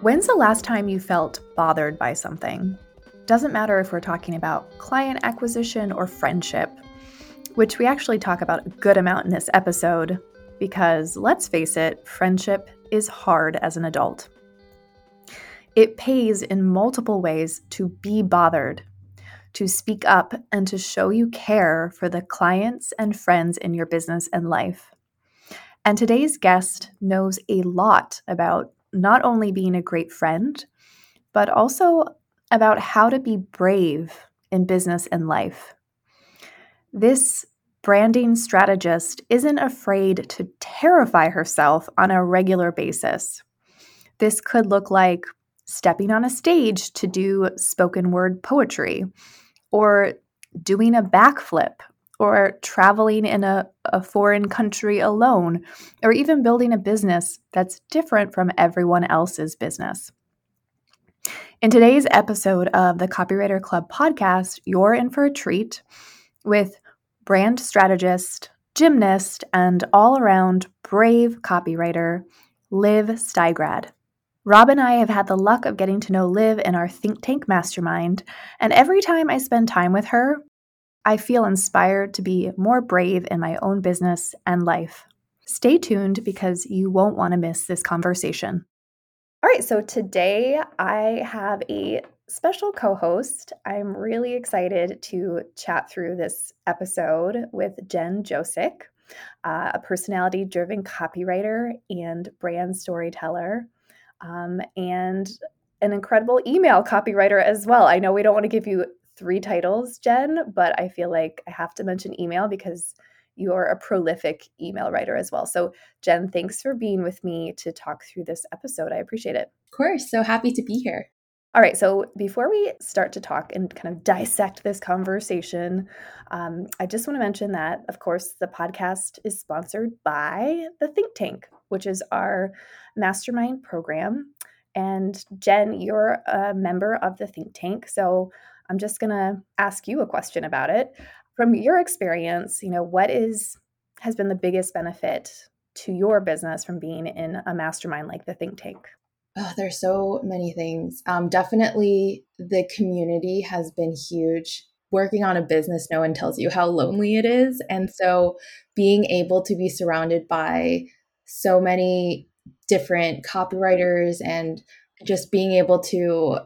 When's the last time you felt bothered by something? Doesn't matter if we're talking about client acquisition or friendship, which we actually talk about a good amount in this episode, because let's face it, friendship is hard as an adult. It pays in multiple ways to be bothered, to speak up, and to show you care for the clients and friends in your business and life. And today's guest knows a lot about not only being a great friend, but also about how to be brave in business and life. This branding strategist isn't afraid to terrify herself on a regular basis. This could look like stepping on a stage to do spoken word poetry, or doing a backflip, or traveling in a, a foreign country alone, or even building a business that's different from everyone else's business. In today's episode of the Copywriter Club podcast, you're in for a treat with brand strategist, gymnast, and all around brave copywriter, Liv Steigrad. Rob and I have had the luck of getting to know Liv in our think tank mastermind, and every time I spend time with her, I feel inspired to be more brave in my own business and life. Stay tuned because you won't want to miss this conversation. All right, so today I have a special co host. I'm really excited to chat through this episode with Jen Josick, uh, a personality driven copywriter and brand storyteller, um, and an incredible email copywriter as well. I know we don't want to give you three titles, Jen, but I feel like I have to mention email because you're a prolific email writer as well. So, Jen, thanks for being with me to talk through this episode. I appreciate it. Of course. So happy to be here. All right, so before we start to talk and kind of dissect this conversation, um, I just want to mention that, of course, the podcast is sponsored by the Think Tank, which is our mastermind program. And Jen, you're a member of the Think Tank. So I'm just going to ask you a question about it. From your experience, you know, what is has been the biggest benefit to your business from being in a mastermind like the Think Tank? Oh, there's so many things. Um, definitely, the community has been huge. Working on a business, no one tells you how lonely it is. And so, being able to be surrounded by so many different copywriters and just being able to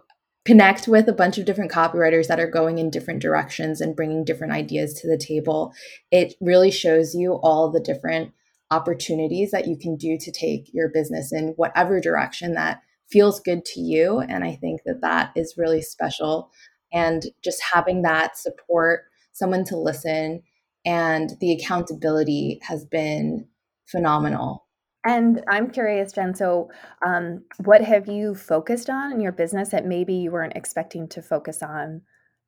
connect with a bunch of different copywriters that are going in different directions and bringing different ideas to the table. It really shows you all the different opportunities that you can do to take your business in whatever direction that feels good to you. And I think that that is really special. And just having that support, someone to listen, and the accountability has been phenomenal. And I'm curious, Jen. So, um, what have you focused on in your business that maybe you weren't expecting to focus on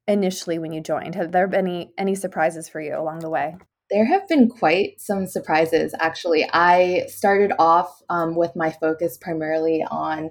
initially when you joined? Have there been any any surprises for you along the way? There have been quite some surprises, actually. I started off um, with my focus primarily on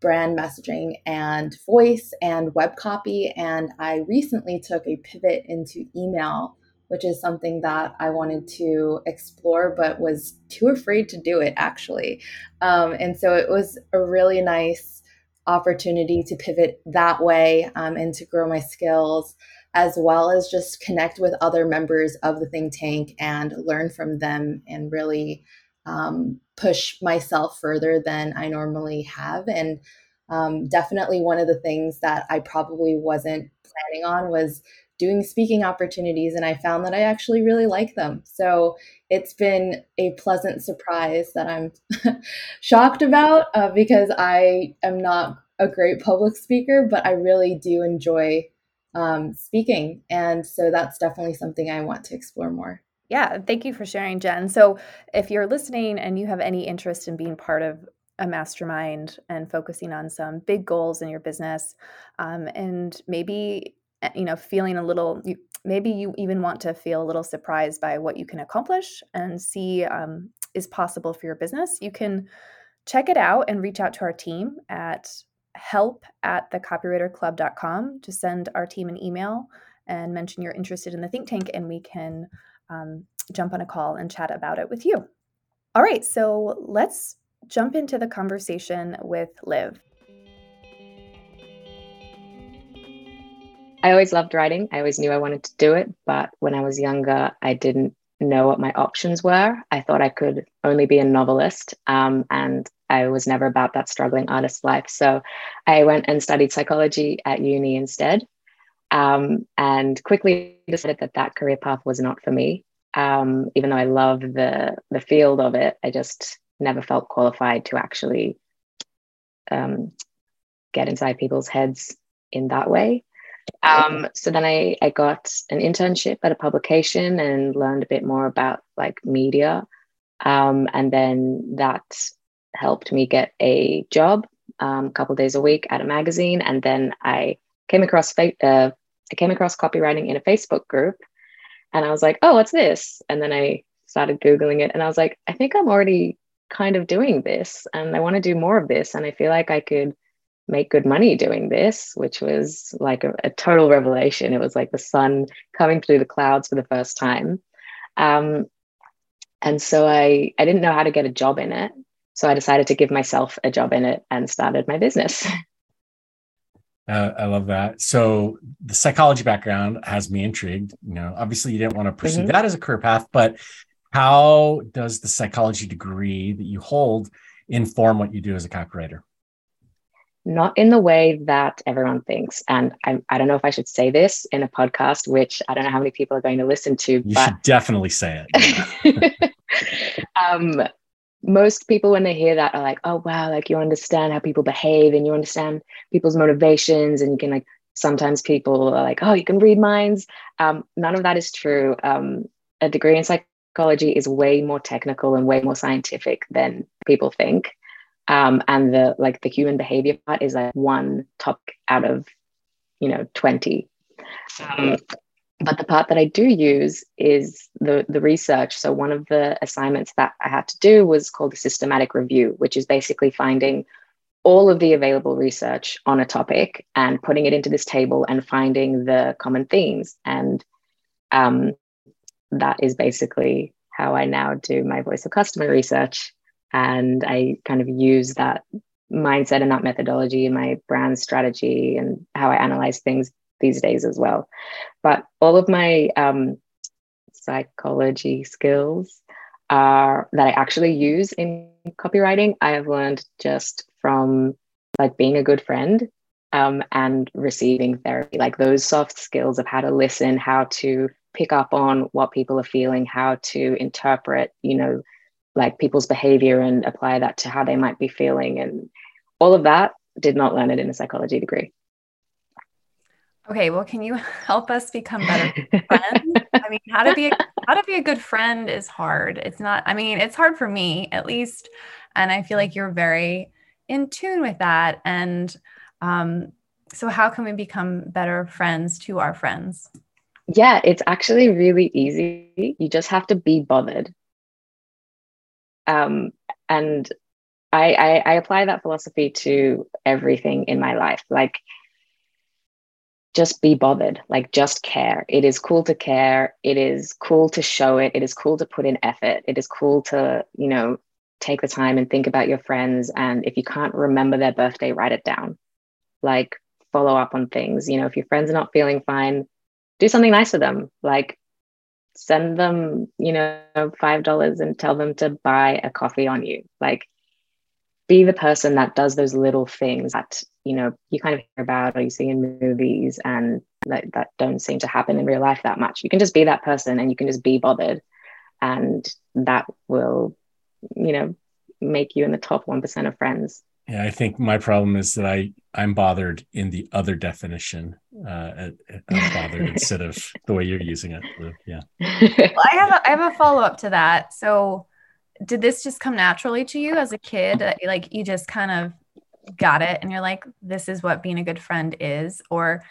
brand messaging and voice and web copy, and I recently took a pivot into email which is something that I wanted to explore, but was too afraid to do it actually. Um, and so it was a really nice opportunity to pivot that way um, and to grow my skills, as well as just connect with other members of the think tank and learn from them and really um, push myself further than I normally have. And um, definitely one of the things that I probably wasn't planning on was doing speaking opportunities and I found that I actually really like them. So it's been a pleasant surprise that I'm shocked about uh, because I am not a great public speaker, but I really do enjoy um, speaking. And so that's definitely something I want to explore more. Yeah, thank you for sharing, Jen. So if you're listening and you have any interest in being part of a mastermind and focusing on some big goals in your business um, and maybe you know feeling a little you, maybe you even want to feel a little surprised by what you can accomplish and see um, is possible for your business you can check it out and reach out to our team at help at thecopywriterclub.com to send our team an email and mention you're interested in the think tank and we can um, jump on a call and chat about it with you All right, so let's jump into the conversation with Liv. I always loved writing. I always knew I wanted to do it. But when I was younger, I didn't know what my options were. I thought I could only be a novelist. Um, and I was never about that struggling artist life. So I went and studied psychology at uni instead. Um, and quickly decided that that career path was not for me. Um, even though I love the the field of it, I just never felt qualified to actually um, get inside people's heads in that way. Um, so then I, I got an internship at a publication and learned a bit more about like media. Um, and then that helped me get a job um, a couple days a week at a magazine. And then I came across uh, I came across copywriting in a Facebook group, and I was like, "Oh, what's this?" And then I started googling it, and I was like, "I think I'm already kind of doing this, and I want to do more of this, and I feel like I could make good money doing this, which was like a, a, total revelation. It was like the sun coming through the clouds for the first time. Um, and so I, I didn't know how to get a job in it. So I decided to give myself a job in it and started my business. Uh, I love that. So the psychology background has me intrigued. You know, obviously you didn't want to pursue mm-hmm. that as a career path, but how does the psychology degree that you hold inform what you do as a copywriter? Not in the way that everyone thinks. And I, I don't know if I should say this in a podcast, which I don't know how many people are going to listen to. You should definitely say it. um, most people, when they hear that, are like, oh, wow, like you understand how people behave and you understand people's motivations. And you can, like, sometimes people are like, oh, you can read minds. Um, none of that is true. Um, a degree in psychology is way more technical and way more scientific than people think um, and the like the human behavior part is like one topic out of you know 20 um, but the part that i do use is the the research. So one of the assignments that i had to do was called a systematic review which is basically finding all of the available research on a topic and putting it into this table and finding the common themes. And um, that is basically how i now do my voice of customer research and I kind of use that mindset and that methodology in my brand strategy and how I analyze things these days as well. But all of my um, psychology skills are that I actually use in copywriting. I have learned just from like being a good friend um, and receiving therapy, like those soft skills of how to listen, how to pick up on what people are feeling, how to interpret, you know, like people's behavior and apply that to how they might be feeling. And all of that did not learn it in a psychology degree. Okay well can you help us become better friends? I mean how to be a, how to be a good friend is hard. It's not i mean it's hard for me at least. And i feel like you're very in tune with that. And um, so how can we become better friends to our friends? Yeah it's actually really easy. You just have to be bothered um, and I, I, I apply that philosophy to everything in my life. Like, just be bothered. Like, just care. It is cool to care. It is cool to show it. It is cool to put in effort. It is cool to, you know, take the time and think about your friends. And if you can't remember their birthday, write it down. Like, follow up on things. You know, if your friends are not feeling fine, do something nice for them. Like, send them, you know, $5 and tell them to buy a coffee on you. Like, be the person that does those little things that, you know, you kind of hear about or you see in movies and that, that don't seem to happen in real life that much. You can just be that person and you can just be bothered. And that will, you know, make you in the top 1% of friends. Yeah, I think my problem is that I I'm bothered in the other definition, uh, I'm bothered instead of the way you're using it. Yeah. Well, I have a, I have a follow up to that. So, did this just come naturally to you as a kid? Like you just kind of got it, and you're like, this is what being a good friend is, or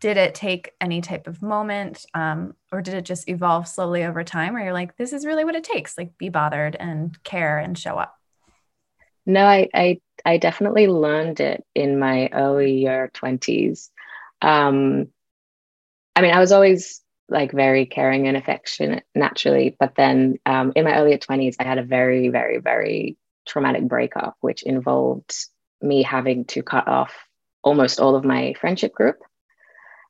did it take any type of moment, um, or did it just evolve slowly over time? Where you're like, this is really what it takes, like be bothered and care and show up. No, I, I I definitely learned it in my earlier 20s. Um, I mean, I was always like very caring and affectionate naturally. But then um, in my earlier 20s, I had a very, very, very traumatic breakup, which involved me having to cut off almost all of my friendship group.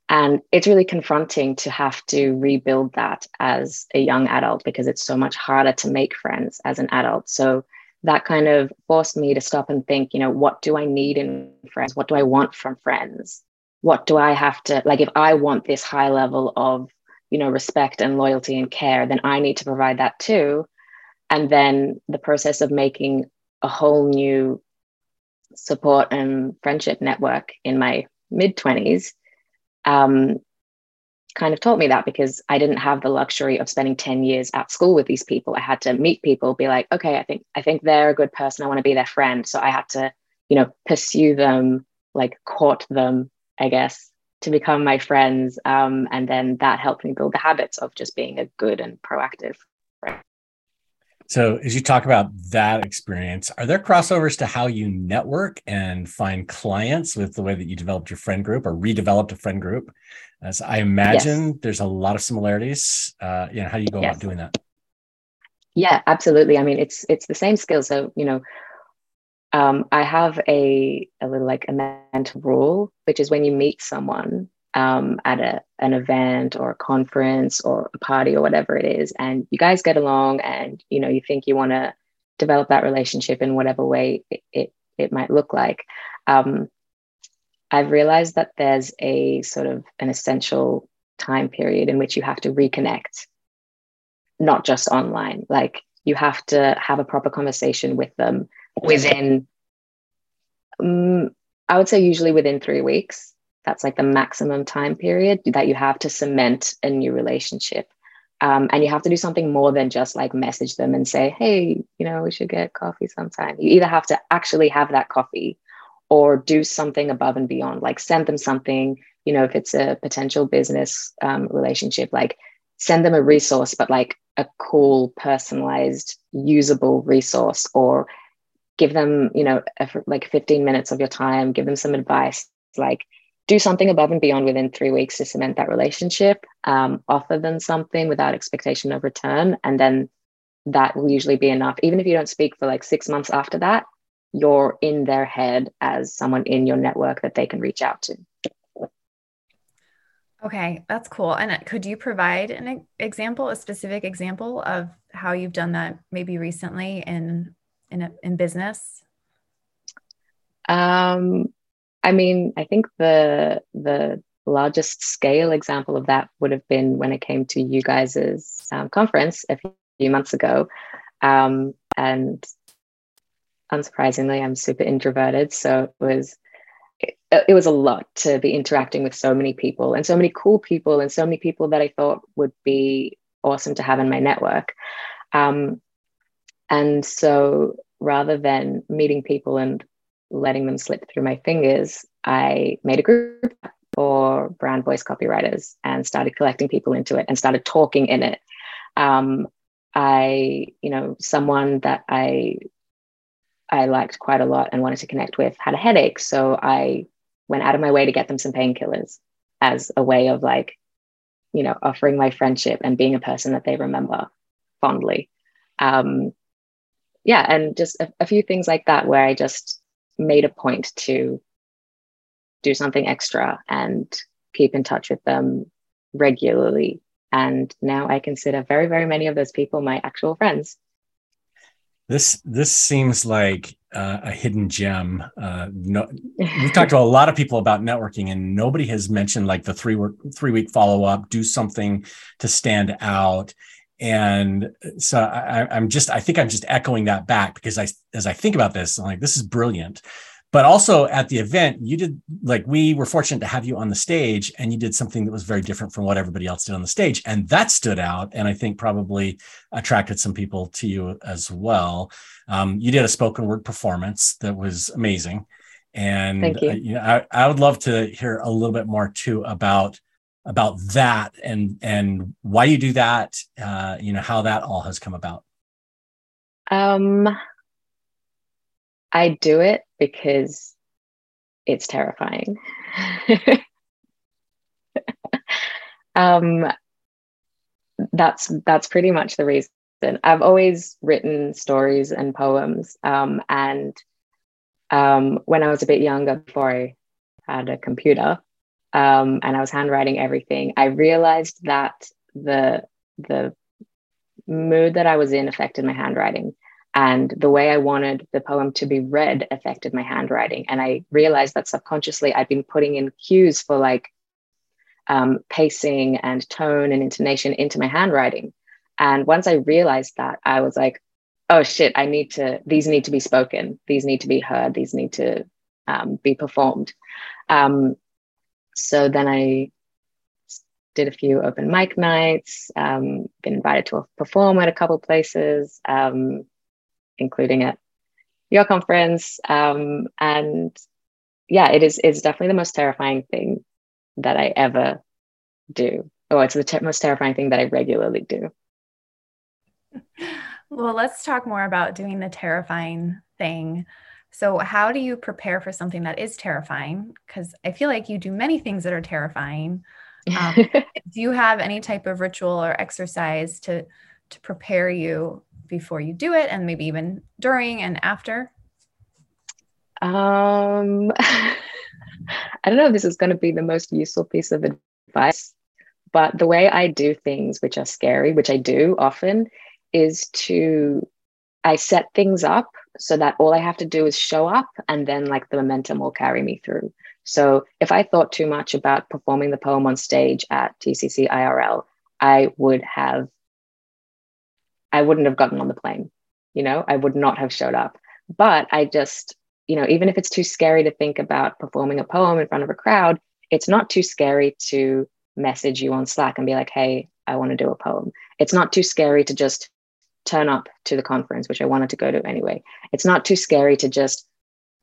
And it's really confronting to have to rebuild that as a young adult because it's so much harder to make friends as an adult. So that kind of forced me to stop and think, you know, what do I need in friends? What do I want from friends? What do I have to, like, if I want this high level of, you know, respect and loyalty and care, then I need to provide that too. And then the process of making a whole new support and friendship network in my mid 20s um, kind of taught me that because I didn't have the luxury of spending 10 years at school with these people. I had to meet people, be like, okay, I think I think they're a good person. I want to be their friend. So I had to, you know, pursue them, like court them, I guess, to become my friends. Um, and then that helped me build the habits of just being a good and proactive friend. So, as you talk about that experience, are there crossovers to how you network and find clients with the way that you developed your friend group or redeveloped a friend group? As I imagine, yes. there's a lot of similarities. Uh, you know, how do you go yes. about doing that? Yeah, absolutely. I mean, it's it's the same skill. So, you know, um, I have a a little like a mental rule, which is when you meet someone, um, at a, an event or a conference or a party or whatever it is and you guys get along and you know you think you want to develop that relationship in whatever way it, it, it might look like um, i've realized that there's a sort of an essential time period in which you have to reconnect not just online like you have to have a proper conversation with them within um, i would say usually within three weeks that's like the maximum time period that you have to cement a new relationship. Um, and you have to do something more than just like message them and say, hey, you know, we should get coffee sometime. You either have to actually have that coffee or do something above and beyond, like send them something, you know, if it's a potential business um, relationship, like send them a resource, but like a cool, personalized, usable resource, or give them, you know, a, like 15 minutes of your time, give them some advice, like, do something above and beyond within three weeks to cement that relationship, um, offer them something without expectation of return. And then that will usually be enough. Even if you don't speak for like six months after that, you're in their head as someone in your network that they can reach out to. Okay, that's cool. And could you provide an example, a specific example of how you've done that maybe recently in in a, in business? Um, I mean, I think the the largest scale example of that would have been when it came to you guys' um, conference a few months ago. Um, and unsurprisingly, I'm super introverted. So it was it, it, was a lot to be interacting with so many people and so many cool people and so many people that I thought would be awesome to have in my network. Um, and so rather than meeting people and letting them slip through my fingers, I made a group for brand voice copywriters and started collecting people into it and started talking in it. Um, I, you know, someone that I I liked quite a lot and wanted to connect with had a headache, so I went out of my way to get them some painkillers as a way of like, you know, offering my friendship and being a person that they remember fondly. Um, yeah, and just a, a few things like that where I just made a point to do something extra and keep in touch with them regularly. And now I consider very, very many of those people my actual friends. This this seems like uh, a hidden gem. Uh, no, we've talked to a lot of people about networking, and nobody has mentioned like the three work, three week follow up. Do something to stand out, and so I, am just I think I'm just echoing that back because I as I think about this, I'm like this is brilliant but also at the event you did like we were fortunate to have you on the stage and you did something that was very different from what everybody else did on the stage. And that stood out and i think probably attracted some people to you as well. Um, you did a spoken word performance that was amazing. And Thank you. Uh, you know, I, I would love to hear a little bit more too about about that and and why you do that uh, you know how that all has come about. Um I do it because it's terrifying. um, that's that's pretty much the reason. I've always written stories and poems, um, and um, when I was a bit younger, before I had a computer, um, and I was handwriting everything, I realized that the the mood that I was in affected my handwriting. And the way I wanted the poem to be read affected my handwriting. And I realized that subconsciously I'd been putting in cues for like um, pacing and tone and intonation into my handwriting. And once I realized that, I was like, oh shit, I need to, these need to be spoken, these need to be heard, these need to um, be performed. Um, so then I did a few open mic nights, um, been invited to perform at a couple places, um, including at your conference. Um, and yeah, it is it's definitely the most terrifying thing that I ever do. Oh, it's the te- most terrifying thing that I regularly do. Well, let's talk more about doing the terrifying thing. So, how do you prepare for something that is terrifying? Because I feel like you do many things that are terrifying. Um, do you have any type of ritual or exercise to to prepare you before you do it, and maybe even during and after? Um, I don't know if this is going to be the most useful piece of advice, but the way I do things which are scary, which I do often, is to I set things up so that all I have to do is show up and then like the momentum will carry me through. So if I thought too much about performing the poem on stage at TCC IRL, I would have I wouldn't have gotten on the plane. You know, I would not have showed up. But I just, you know, even if it's too scary to think about performing a poem in front of a crowd, it's not too scary to message you on Slack and be like, hey, I want to do a poem. It's not too scary to just turn up to the conference, which I wanted to go to anyway. It's not too scary to just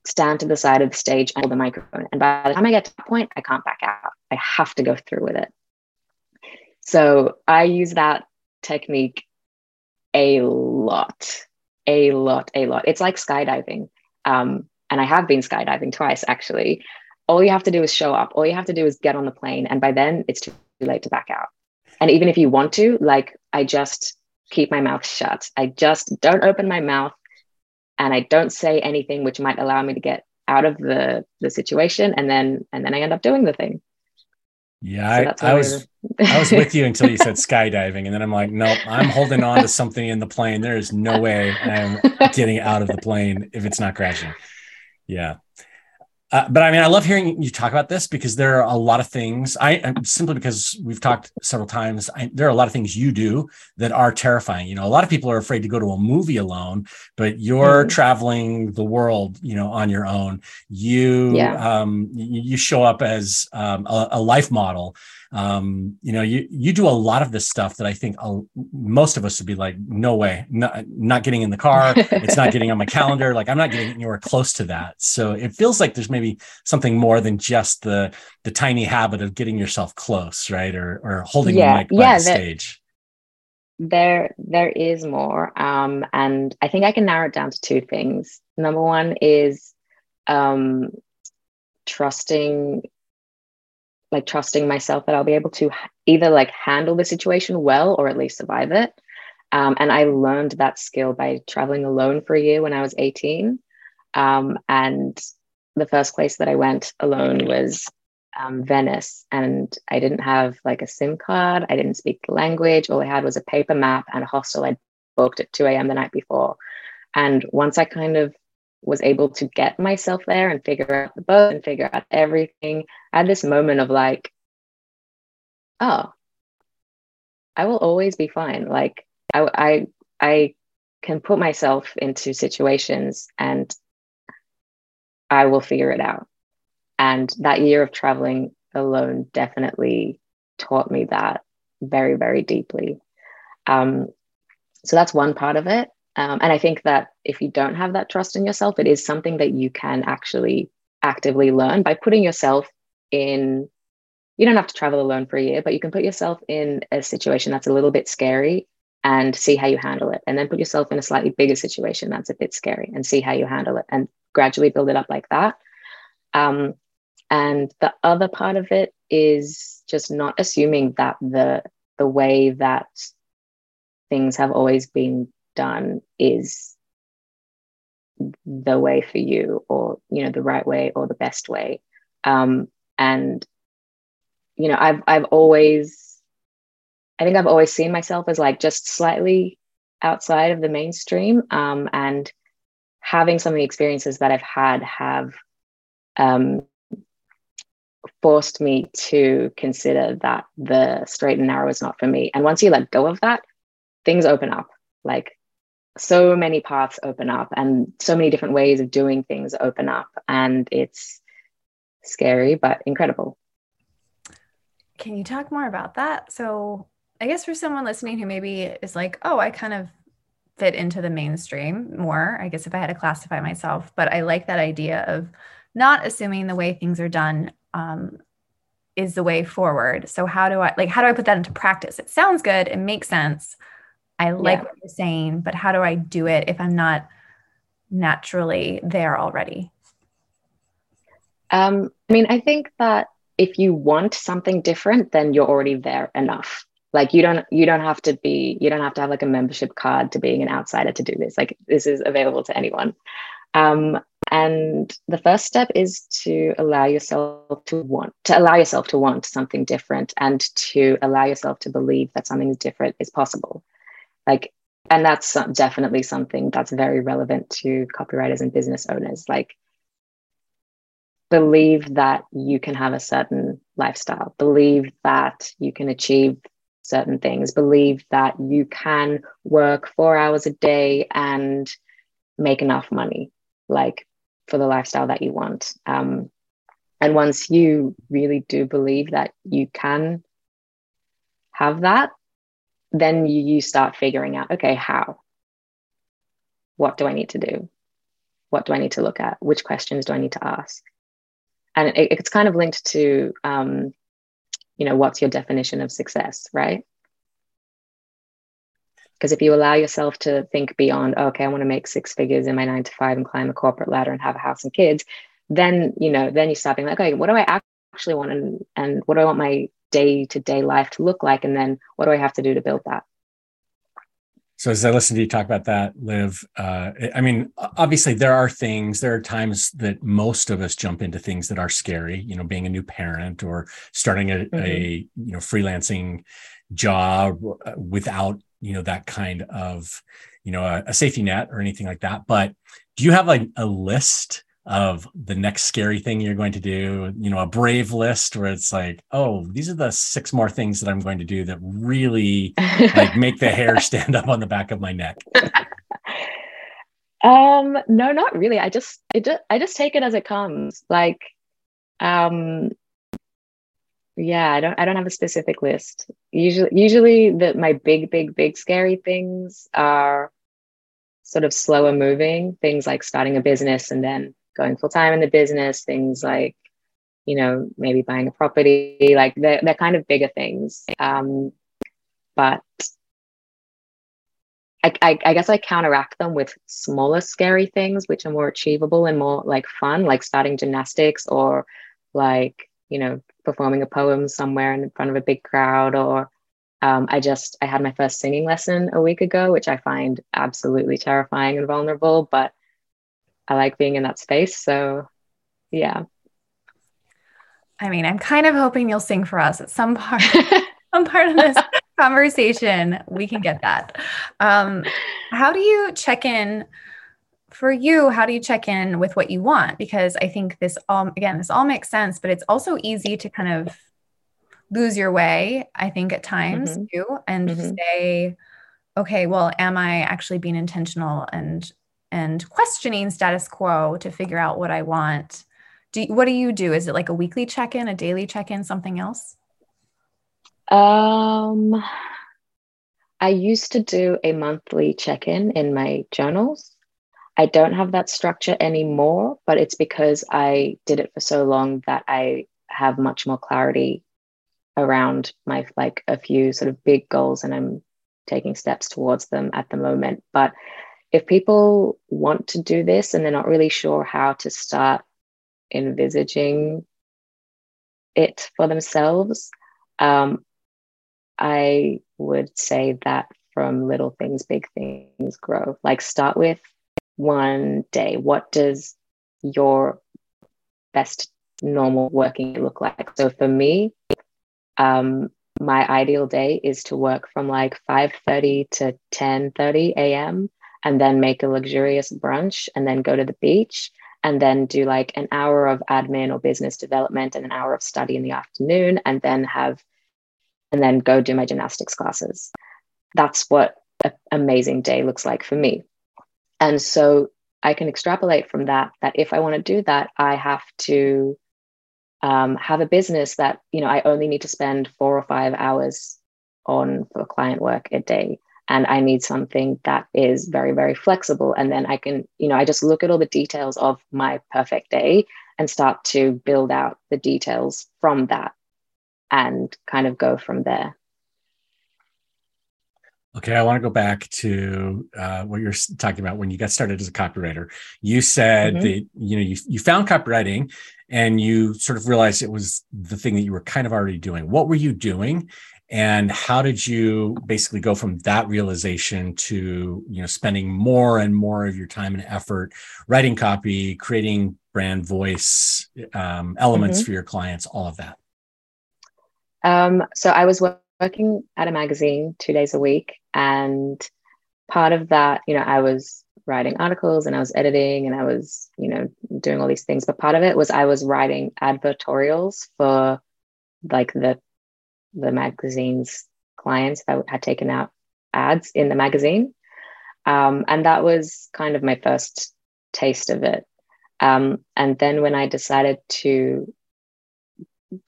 stand to the side of the stage and hold the microphone. And by the time I get to that point, I can't back out. I have to go through with it. So I use that technique a lot, a lot, a lot. It's like skydiving. Um, and I have been skydiving twice actually. All you have to do is show up. All you have to do is get on the plane. And by then it's too late to back out. And even if you want to, like, I just keep my mouth shut. I just don't open my mouth and I don't say anything which might allow me to get out of the the situation and then and then I end up doing the thing. Yeah, so I, I was I was with you until you said skydiving, and then I'm like, nope, I'm holding on to something in the plane. There is no way I'm getting out of the plane if it's not crashing. Yeah. Uh, but I mean, I love hearing you talk about this because there are a lot of things. I simply because we've talked several times. I, there are a lot of things you do that are terrifying. You know, a lot of people are afraid to go to a movie alone, but you're mm-hmm. traveling the world, you know, on your own. You, yeah. um, you, show up as um, a, a life model um, you know, you you do a lot of this stuff that I think I'll, most of us would be like, no way, not, not getting in the car. it's not getting on my calendar. Like I'm not getting anywhere close to that. So it feels like there's maybe something more than just the the tiny habit of getting yourself close, right? Or or holding yeah. the mic by yeah, the stage. There, there is more, um, and I think I can narrow it down to two things. Number one is um, trusting like trusting myself that I'll be able to either like handle the situation well or at least survive it. Um, and I learned that skill by traveling alone for a year when I was 18. Um, and the first place that I went alone was um, Venice. And I didn't have like a SIM card, I didn't speak the language. All I had was a paper map and a hostel I'd booked at 2 a.m. the night before. And once I kind of was able to get myself there and figure out the boat and figure out everything. I had this moment of like, oh, I will always be fine. Like I, I, I can put myself into situations and I will figure it out. And that year of traveling alone definitely taught me that very, very deeply. Um, so that's one part of it. Um, and I think that if you don't have that trust in yourself, it is something that you can actually actively learn by putting yourself in. You don't have to travel alone for a year, but you can put yourself in a situation that's a little bit scary and see how you handle it. And then put yourself in a slightly bigger situation that's a bit scary and see how you handle it and gradually build it up like that. Um, and the other part of it is just not assuming that the the way that things have always been done is the way for you or you know the right way or the best way. Um, and you know i've i've always i think i've always seen myself as like just slightly outside of the mainstream. Um, and having some of the experiences that i've had have um, forced me to consider that the straight and narrow is not for me. And once you let go of that things open up. Like so many paths open up and so many different ways of doing things open up and it's scary but incredible. Can you talk more about that? So i guess for someone listening who maybe is like oh i kind of fit into the mainstream more i guess if i had to classify myself but i like that idea of not assuming the way things are done um, is the way forward. So how do i like how do i put that into practice? It sounds good. It makes sense I like yeah. what you're saying, but how do I do it if I'm not naturally there already? Um, I mean, I think that if you want something different, then you're already there enough. Like you don't you don't have to be you don't have to have like a membership card to being an outsider to do this. Like this is available to anyone. Um, and the first step is to allow yourself to want to allow yourself to want something different and to allow yourself to believe that something different is possible like and that's definitely something that's very relevant to copywriters and business owners. Like believe that you can have a certain lifestyle. Believe that you can achieve certain things. Believe that you can work 4 hours a day and make enough money like for the lifestyle that you want. Um, and once you really do believe that you can have that then you, you start figuring out okay how? What do i need to do? What do i need to look at? Which questions do i need to ask? And it, it's kind of linked to um, you know what's your definition of success right? Because if you allow yourself to think beyond okay i want to make six figures in my nine to five and climb a corporate ladder and have a house and kids then you know then you start being like okay what do i actually want and, and what do i want my day to day life to look like? And then what do I have to do to build that? So as I listen to you talk about that, Liv, uh, I mean, obviously there are things, there are times that most of us jump into things that are scary. You know, being a new parent or starting a, mm-hmm. a you know freelancing job uh, without you know that kind of you know a, a safety net or anything like that. But do you have like a list of the next scary thing you're going to do, you know, a brave list where it's like, oh, these are the six more things that I'm going to do that really like make the hair stand up on the back of my neck. um, no, not really. I just it just I just take it as it comes. Like um yeah, I don't I don't have a specific list. Usually usually the my big, big, big scary things are sort of slower moving, things like starting a business and then going full time in the business, things like, you know, maybe buying a property, like they're, they're kind of bigger things. Um, but I, I, I guess I counteract them with smaller, scary things, which are more achievable and more like fun, like starting gymnastics or like, you know, performing a poem somewhere in front of a big crowd or um, I just I had my first singing lesson a week ago, which I find absolutely terrifying and vulnerable, but I like being in that space. So, yeah. I mean, I'm kind of hoping you'll sing for us at some part, some part of this conversation. We can get that. Um, how do you check in for you? How do you check in with what you want? Because I think this all, again, this all makes sense, but it's also easy to kind of lose your way, I think, at times mm-hmm. too, and mm-hmm. say, okay, well, am I actually being intentional and and questioning status quo to figure out what I want. Do you, what do you do? Is it like a weekly check-in, a daily check-in, something else? Um I used to do a monthly check-in in my journals. I don't have that structure anymore, but it's because I did it for so long that I have much more clarity around my like a few sort of big goals and I'm taking steps towards them at the moment. But if people want to do this and they're not really sure how to start envisaging it for themselves, um, I would say that from little things, big things grow. Like start with one day. What does your best normal working look like? So for me, um, my ideal day is to work from like 5.30 to 10.30 a.m and then make a luxurious brunch and then go to the beach and then do like an hour of admin or business development and an hour of study in the afternoon and then have and then go do my gymnastics classes. That's what an amazing day looks like for me. And so i can extrapolate from that that if i want to do that i have to um, have a business that you know i only need to spend four or five hours on for client work a day and I need something that is very, very flexible. And then I can, you know, I just look at all the details of my perfect day and start to build out the details from that and kind of go from there. Okay, I want to go back to uh, what you're talking about when you got started as a copywriter. You said mm-hmm. that you know you, you found copywriting and you sort of realized it was the thing that you were kind of already doing. What were you doing, and how did you basically go from that realization to you know spending more and more of your time and effort writing copy creating brand voice um, elements mm-hmm. for your clients all of that um, so i was working at a magazine two days a week and part of that you know i was writing articles and i was editing and i was you know doing all these things but part of it was i was writing advertorials for like the the magazine's clients that had taken out ads in the magazine. Um, and that was kind of my first taste of it. Um, and then when I decided to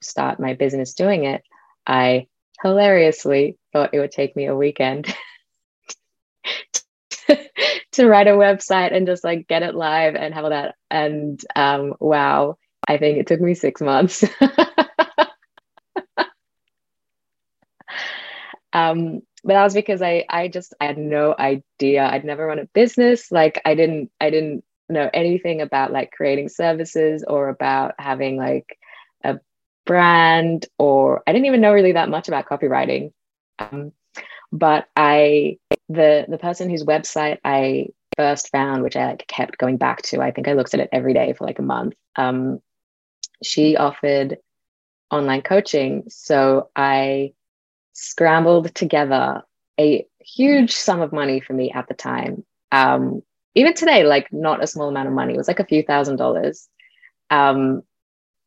start my business doing it, I hilariously thought it would take me a weekend to write a website and just like get it live and have all that. And um, wow, I think it took me six months. Um, but that was because I I just I had no idea. I'd never run a business. Like I didn't I didn't know anything about like creating services or about having like a brand or I didn't even know really that much about copywriting. Um, but I the the person whose website I first found, which I like kept going back to, I think I looked at it every day for like a month. Um, she offered online coaching, so I scrambled together a huge sum of money for me at the time. Um, even today, like not a small amount of money, it was like a few thousand dollars um,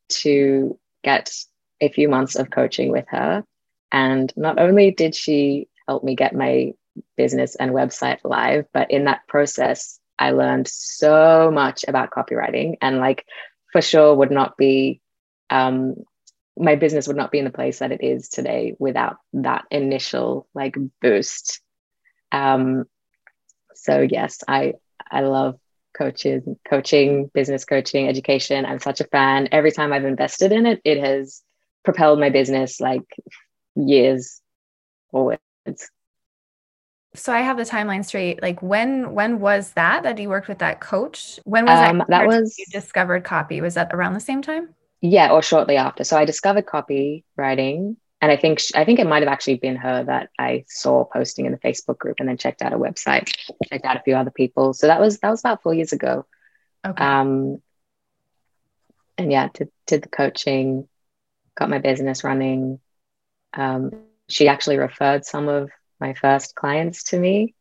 to get a few months of coaching with her. And not only did she help me get my business and website live, but in that process, I learned so much about copywriting and like for sure would not be um, my business would not be in the place that it is today without that initial like boost um so yes i i love coaches coaching business coaching education i'm such a fan every time i've invested in it it has propelled my business like years forwards so I have the timeline straight. Like when when was that that you worked with that coach? When was um, that? That was you discovered copy. Was that around the same time? Yeah or shortly after. So i discovered copywriting and i think sh- i think it might have actually been her that i saw posting in the facebook group and then checked out a website checked out a few other people. So that was that was about four years ago. Okay. Um and yeah did, did the coaching got my business running. Um she actually referred some of my first clients to me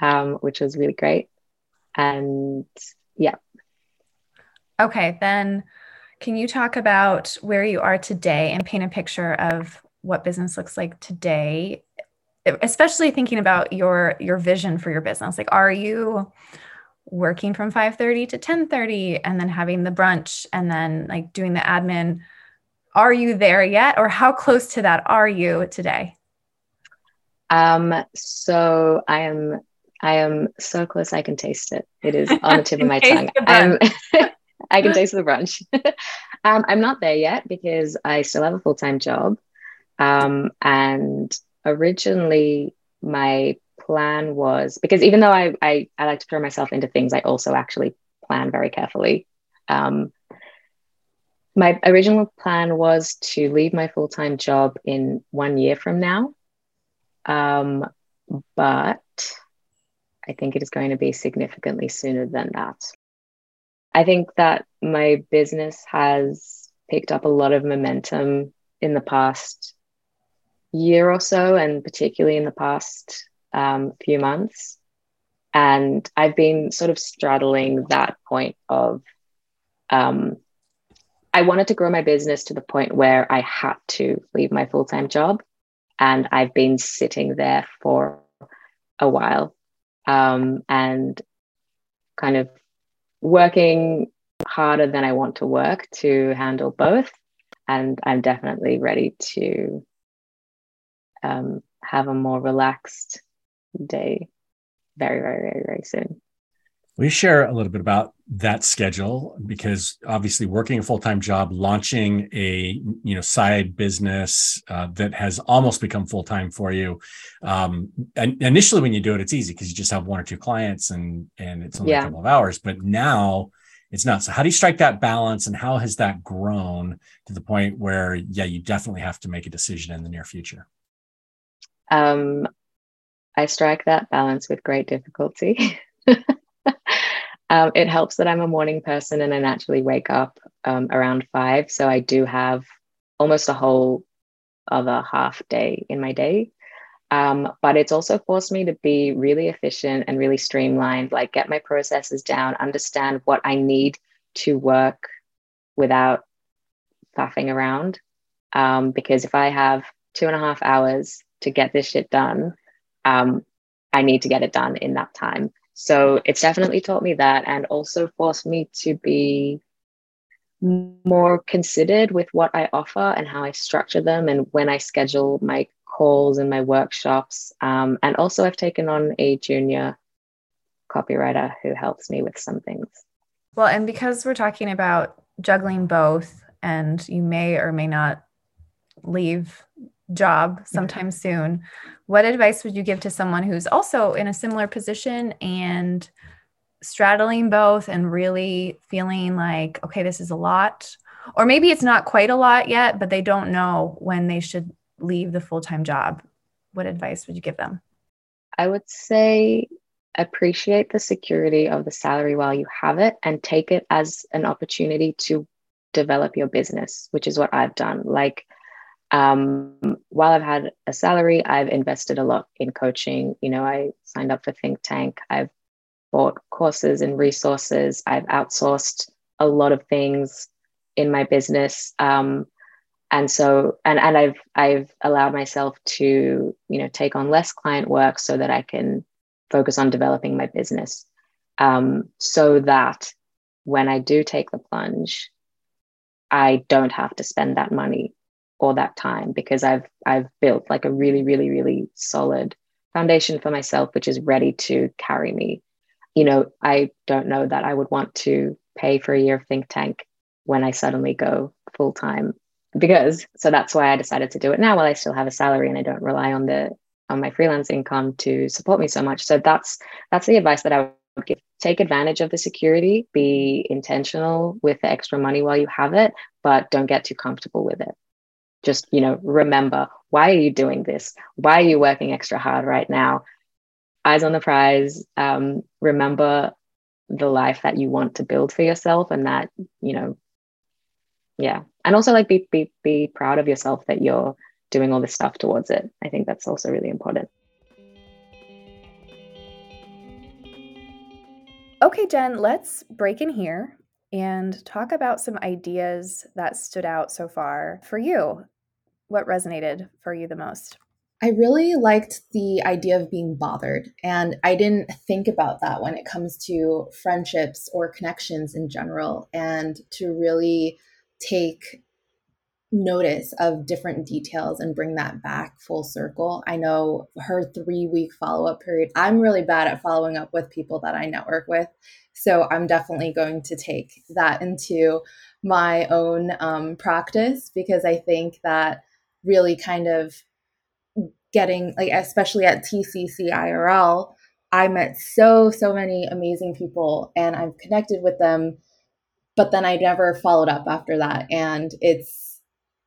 um which was really great. And yeah. Okay then can you talk about where you are today and paint a picture of what business looks like today, especially thinking about your your vision for your business? Like, are you working from 5:30 to 10:30 and then having the brunch and then like doing the admin? Are you there yet, or how close to that are you today? Um, so I am I am so close I can taste it. It is on the tip of my tongue. I'm I can taste the brunch. um, I'm not there yet because I still have a full time job. Um, and originally, my plan was because even though I, I, I like to throw myself into things, I also actually plan very carefully. Um, my original plan was to leave my full time job in one year from now. Um, but I think it is going to be significantly sooner than that. I think that my business has picked up a lot of momentum in the past year or so, and particularly in the past um, few months. And I've been sort of straddling that point of um, I wanted to grow my business to the point where I had to leave my full time job. And I've been sitting there for a while um, and kind of working harder than I want to work to handle both. And I'm definitely ready to um, have a more relaxed day very, very, very, very soon. Will you share a little bit about that schedule? Because obviously, working a full time job, launching a you know side business uh, that has almost become full time for you. Um, and initially, when you do it, it's easy because you just have one or two clients and and it's only yeah. a couple of hours. But now it's not. So, how do you strike that balance, and how has that grown to the point where yeah, you definitely have to make a decision in the near future? Um, I strike that balance with great difficulty. Um, it helps that I'm a morning person and I naturally wake up um, around five. So I do have almost a whole other half day in my day. Um, but it's also forced me to be really efficient and really streamlined, like get my processes down, understand what I need to work without faffing around. Um, because if I have two and a half hours to get this shit done, um, I need to get it done in that time. So it's definitely taught me that and also forced me to be more considered with what I offer and how I structure them and when I schedule my calls and my workshops. Um, and also, I've taken on a junior copywriter who helps me with some things. Well, and because we're talking about juggling both, and you may or may not leave job sometime soon, what advice would you give to someone who's also in a similar position and straddling both and really feeling like, okay, this is a lot? Or maybe it's not quite a lot yet, but they don't know when they should leave the full time job. What advice would you give them? I would say appreciate the security of the salary while you have it and take it as an opportunity to develop your business, which is what I've done. Like, um, while I've had a salary, I've invested a lot in coaching. You know, I signed up for Think Tank. I've bought courses and resources. I've outsourced a lot of things in my business. Um, and so, and and I've I've allowed myself to you know take on less client work so that I can focus on developing my business, um, so that when I do take the plunge, I don't have to spend that money or that time because I've I've built like a really really really solid foundation for myself which is ready to carry me. You know, I don't know that I would want to pay for a year of think tank when I suddenly go full time because so that's why I decided to do it now while I still have a salary and I don't rely on the on my freelance income to support me so much. So that's that's the advice that I would give. Take advantage of the security, be intentional with the extra money while you have it, but don't get too comfortable with it just you know remember why are you doing this? Why are you working extra hard right now? Eyes on the prize um, remember the life that you want to build for yourself and that you know yeah. And also like be be, be proud of yourself that you're doing all this stuff towards it. I think that's also really important. Okay jen let's break in here and talk about some ideas that stood out so far for you what resonated for you the most? I really liked the idea of being bothered. And I didn't think about that when it comes to friendships or connections in general, and to really take notice of different details and bring that back full circle. I know her three week follow up period, I'm really bad at following up with people that I network with. So I'm definitely going to take that into my own um, practice because I think that really kind of getting like especially at TCC IRL I met so so many amazing people and I've connected with them but then I never followed up after that and it's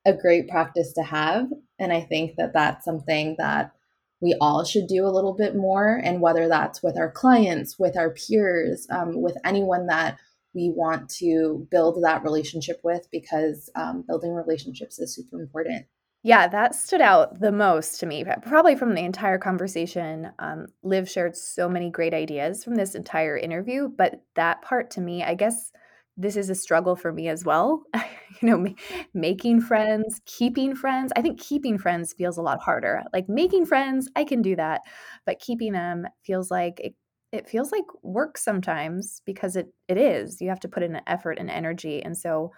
a great practice to have and I think that that's something that we all should do a little bit more. And whether that's with our clients, with our peers, um, with anyone that we want to build that relationship with, because um, building relationships is super important. Yeah, that stood out the most to me, probably from the entire conversation. Um, Liv shared so many great ideas from this entire interview, but that part to me, I guess this is a struggle for me as well. you know, making friends, keeping friends. I think keeping friends feels a lot harder. Like making friends, I can do that, but keeping them feels like it, it feels like work sometimes because it it is. You have to put in an effort and energy, and so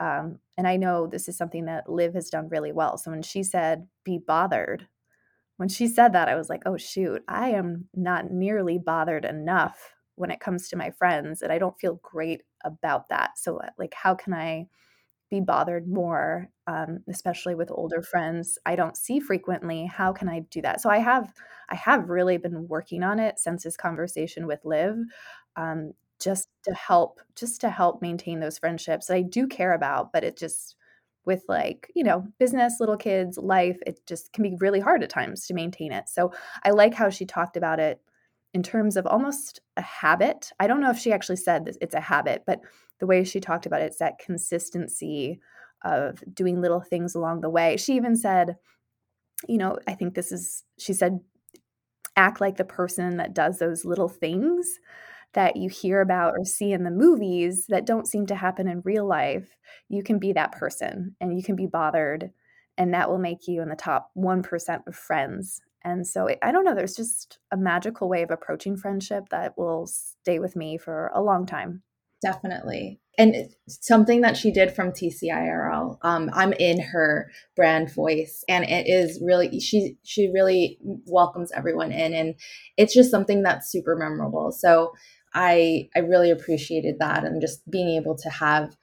um, and I know this is something that Liv has done really well. So when she said, be bothered, when she said that, I was like, oh, shoot, I am not nearly bothered enough when it comes to my friends. And I don't feel great about that. So, uh, like, how can I be bothered more, um, especially with older friends I don't see frequently? How can I do that? So I have, I have really been working on it since this conversation with Liv. Um, just to help just to help maintain those friendships that I do care about, but it just with like, you know, business, little kids, life, it just can be really hard at times to maintain it. So I like how she talked about it in terms of almost a habit. I don't know if she actually said this, it's a habit, but the way she talked about it, it's that consistency of doing little things along the way. She even said, you know, I think this is, she said, act like the person that does those little things that you hear about or see in the movies that don't seem to happen in real life, you can be that person and you can be bothered, and that will make you in the top 1% of friends. And so I don't know, there's just a magical way of approaching friendship that will stay with me for a long time. Definitely. And something that she did from TCIRL, um, I'm in her brand voice, and it is really she she really welcomes everyone in, and it's just something that's super memorable. So I I really appreciated that and just being able to have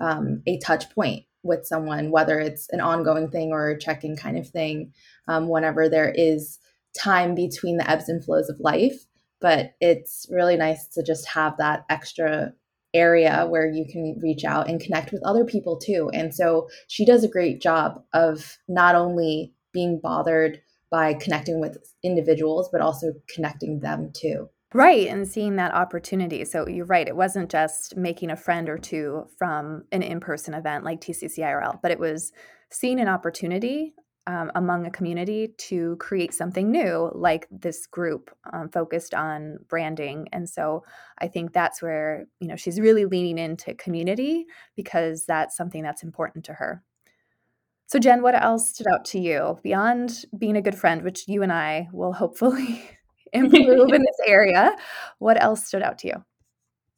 um, a touch point with someone, whether it's an ongoing thing or a check-in kind of thing, um, whenever there is time between the ebbs and flows of life. But it's really nice to just have that extra area where you can reach out and connect with other people too. And so she does a great job of not only being bothered by connecting with individuals, but also connecting them too. Right, and seeing that opportunity. So you're right, it wasn't just making a friend or two from an in person event like TCCIRL, but it was seeing an opportunity um, among a community to create something new, like this group um, focused on branding. And so I think that's where, you know, she's really leaning into community because that's something that's important to her. So, Jen, what else stood out to you beyond being a good friend, which you and I will hopefully improve in this area. What else stood out to you?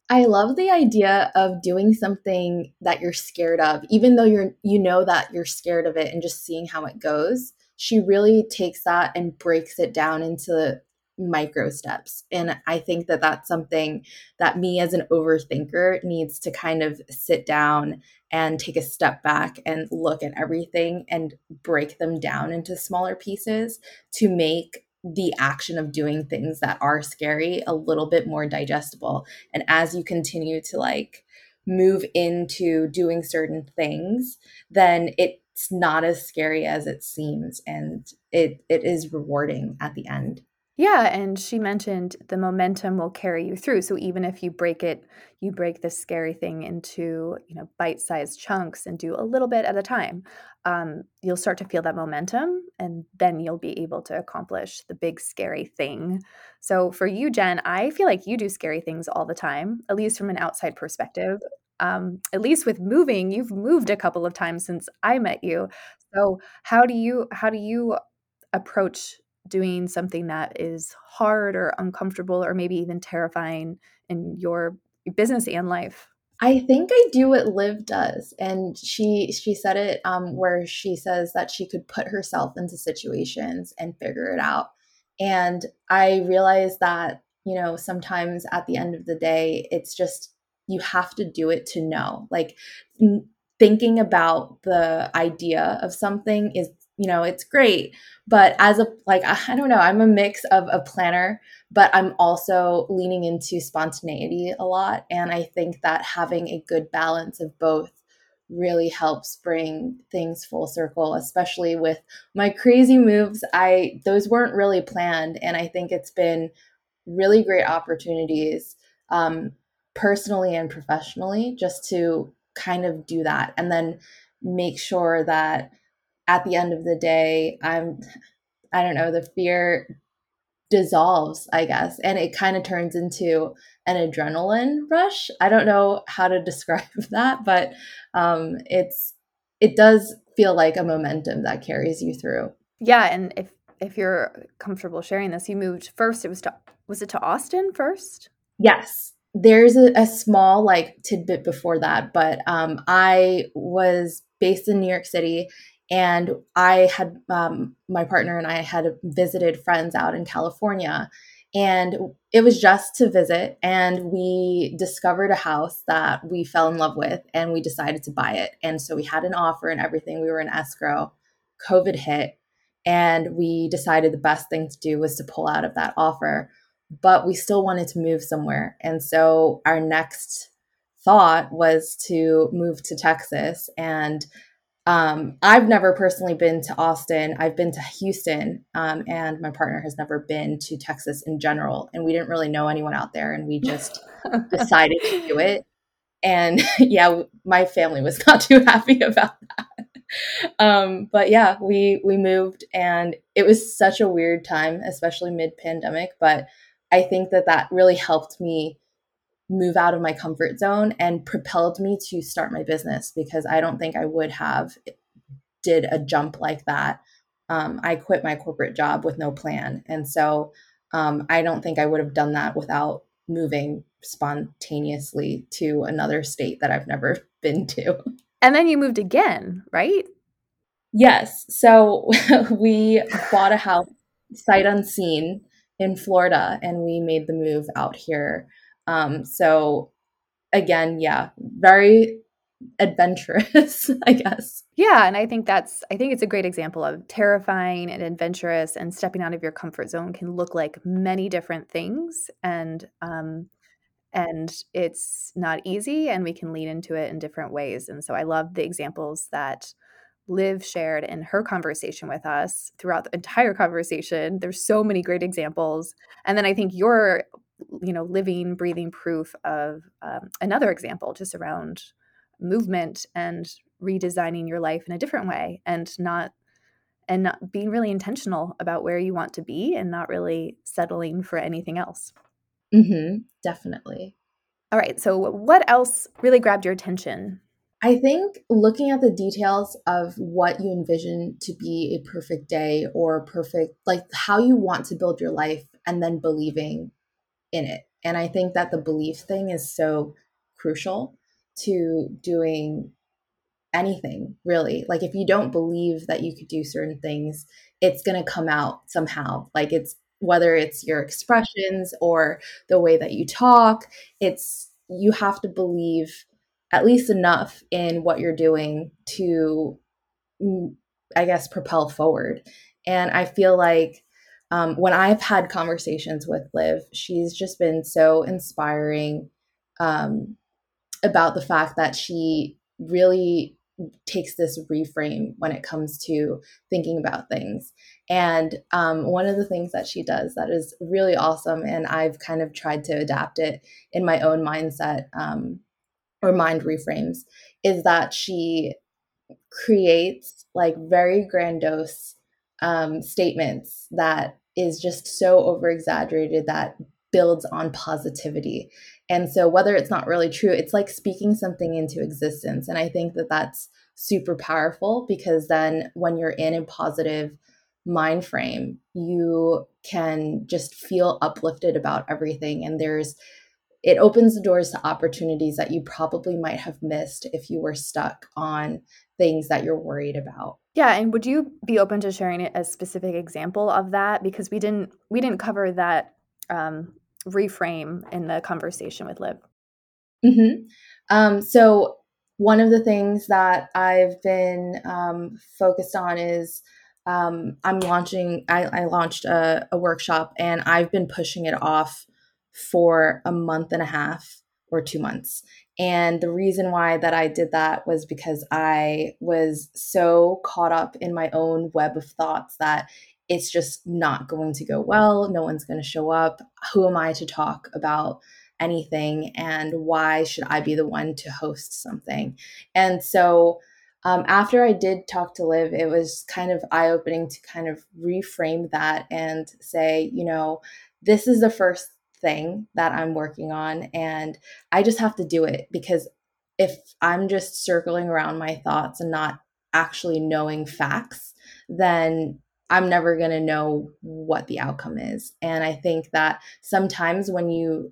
I love the idea of doing something that you're scared of, even though you're you know that you're scared of it and just seeing how it goes. She really takes that and breaks it down into micro steps. And I think that that's something that me as an overthinker needs to kind of sit down and take a step back and look at everything and break them down into smaller pieces to make the action of doing things that are scary a little bit more digestible. And as you continue to like move into doing certain things, then it's not as scary as it seems and it it is rewarding at the end. Yeah, and she mentioned the momentum will carry you through. So even if you break it, you break this scary thing into, you know, bite-sized chunks and do a little bit at a time. Um, you'll start to feel that momentum and then you'll be able to accomplish the big scary thing. So for you, Jen, I feel like you do scary things all the time, at least from an outside perspective. Um, at least with moving, you've moved a couple of times since I met you. So how do you how do you approach doing something that is hard or uncomfortable or maybe even terrifying in your business and life? I think I do what Liv does, and she she said it um, where she says that she could put herself into situations and figure it out. And I realize that you know sometimes at the end of the day, it's just you have to do it to know. Like thinking about the idea of something is you know it's great. But as a like i don't know i'm a mix of a planner but i'm also leaning into spontaneity a lot. And i think that having a good balance of both really helps bring things full circle especially with my crazy moves. I those weren't really planned and i think it's been really great opportunities um, personally and professionally just to kind of do that and then make sure that at the end of the day i'm i don't know the fear dissolves i guess and it kind of turns into an adrenaline rush. I don't know how to describe that but um, it's it does feel like a momentum that carries you through. Yeah and if if you're comfortable sharing this you moved first it was to was it to austin first? Yes. There's a, a small like tidbit before that but um, i was based in new york city and i had um, my partner and i had visited friends out in california. And it was just to visit and we discovered a house that we fell in love with and we decided to buy it. And so we had an offer and everything. We were in escrow. Covid hit and we decided the best thing to do was to pull out of that offer. But we still wanted to move somewhere. And so our next thought was to move to texas. And um, I've never personally been to Austin. I've been to Houston, um, and my partner has never been to Texas in general. And we didn't really know anyone out there, and we just decided to do it. And yeah, my family was not too happy about that. Um, but yeah, we we moved, and it was such a weird time, especially mid pandemic. But I think that that really helped me move out of my comfort zone and propelled me to start my business because I don't think I would have did a jump like that. Um, I quit my corporate job with no plan, and so um, I don't think I would have done that without moving spontaneously to another state that I've never been to. And then you moved again, right? Yes. So we bought a house sight unseen in Florida, and we made the move out here um, so again, yeah, very adventurous, I guess. Yeah, and I think that's I think it's a great example of terrifying and adventurous and stepping out of your comfort zone can look like many different things and um and it's not easy and we can lean into it in different ways. And so I love the examples that Liv shared in her conversation with us throughout the entire conversation. There's so many great examples. And then I think your you know living breathing proof of um, another example just around movement and redesigning your life in a different way and not and not being really intentional about where you want to be and not really settling for anything else. Mm-hmm, definitely. All right so what else really grabbed your attention? I think looking at the details of what you envision to be a perfect day or perfect, like how you want to build your life, and then believing in it. And I think that the belief thing is so crucial to doing anything really. Like if you don't believe that you could do certain things, it's going to come out somehow. Like it's whether it's your expressions or the way that you talk, it's you have to believe at least enough in what you're doing to mm, I guess propel forward. And I feel like um, when I've had conversations with Liv, she's just been so inspiring um, about the fact that she really takes this reframe when it comes to thinking about things. And um, one of the things that she does that is really awesome, and I've kind of tried to adapt it in my own mindset um, or mind reframes, is that she creates like very grandiose um, statements that is just so over exaggerated that builds on positivity. And so, whether it's not really true, it's like speaking something into existence. And I think that that's super powerful because then when you're in a positive mind frame, you can just feel uplifted about everything. And there's, it opens the doors to opportunities that you probably might have missed if you were stuck on things that you're worried about. Yeah, and would you be open to sharing a specific example of that because we didn't we didn't cover that um, reframe in the conversation with Liv. Mm-hmm. Um, so one of the things that I've been um, focused on is um, I'm launching. I, I launched a, a workshop and I've been pushing it off for a month and a half or two months. And the reason why that I did that was because I was so caught up in my own web of thoughts that it's just not going to go well. No one's going to show up. Who am I to talk about anything? And why should I be the one to host something? And so, um, after I did talk to Liv, it was kind of eye opening to kind of reframe that and say, you know, this is the first thing that I'm working on, and I just have to do it because if I'm just circling around my thoughts and not actually knowing facts, then I'm never going to know what the outcome is. And I think that sometimes when you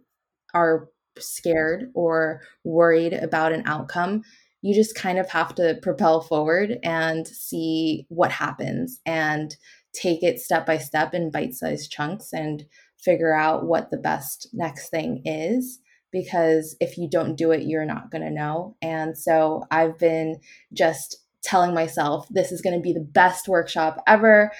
are scared or worried about an outcome, you just kind of have to propel forward and see what happens and take it step by step in bite sized chunks and figure out what the best next thing is. Because if you don't do it, you're not going to know. And so I've been just telling myself this is going to be the best workshop ever.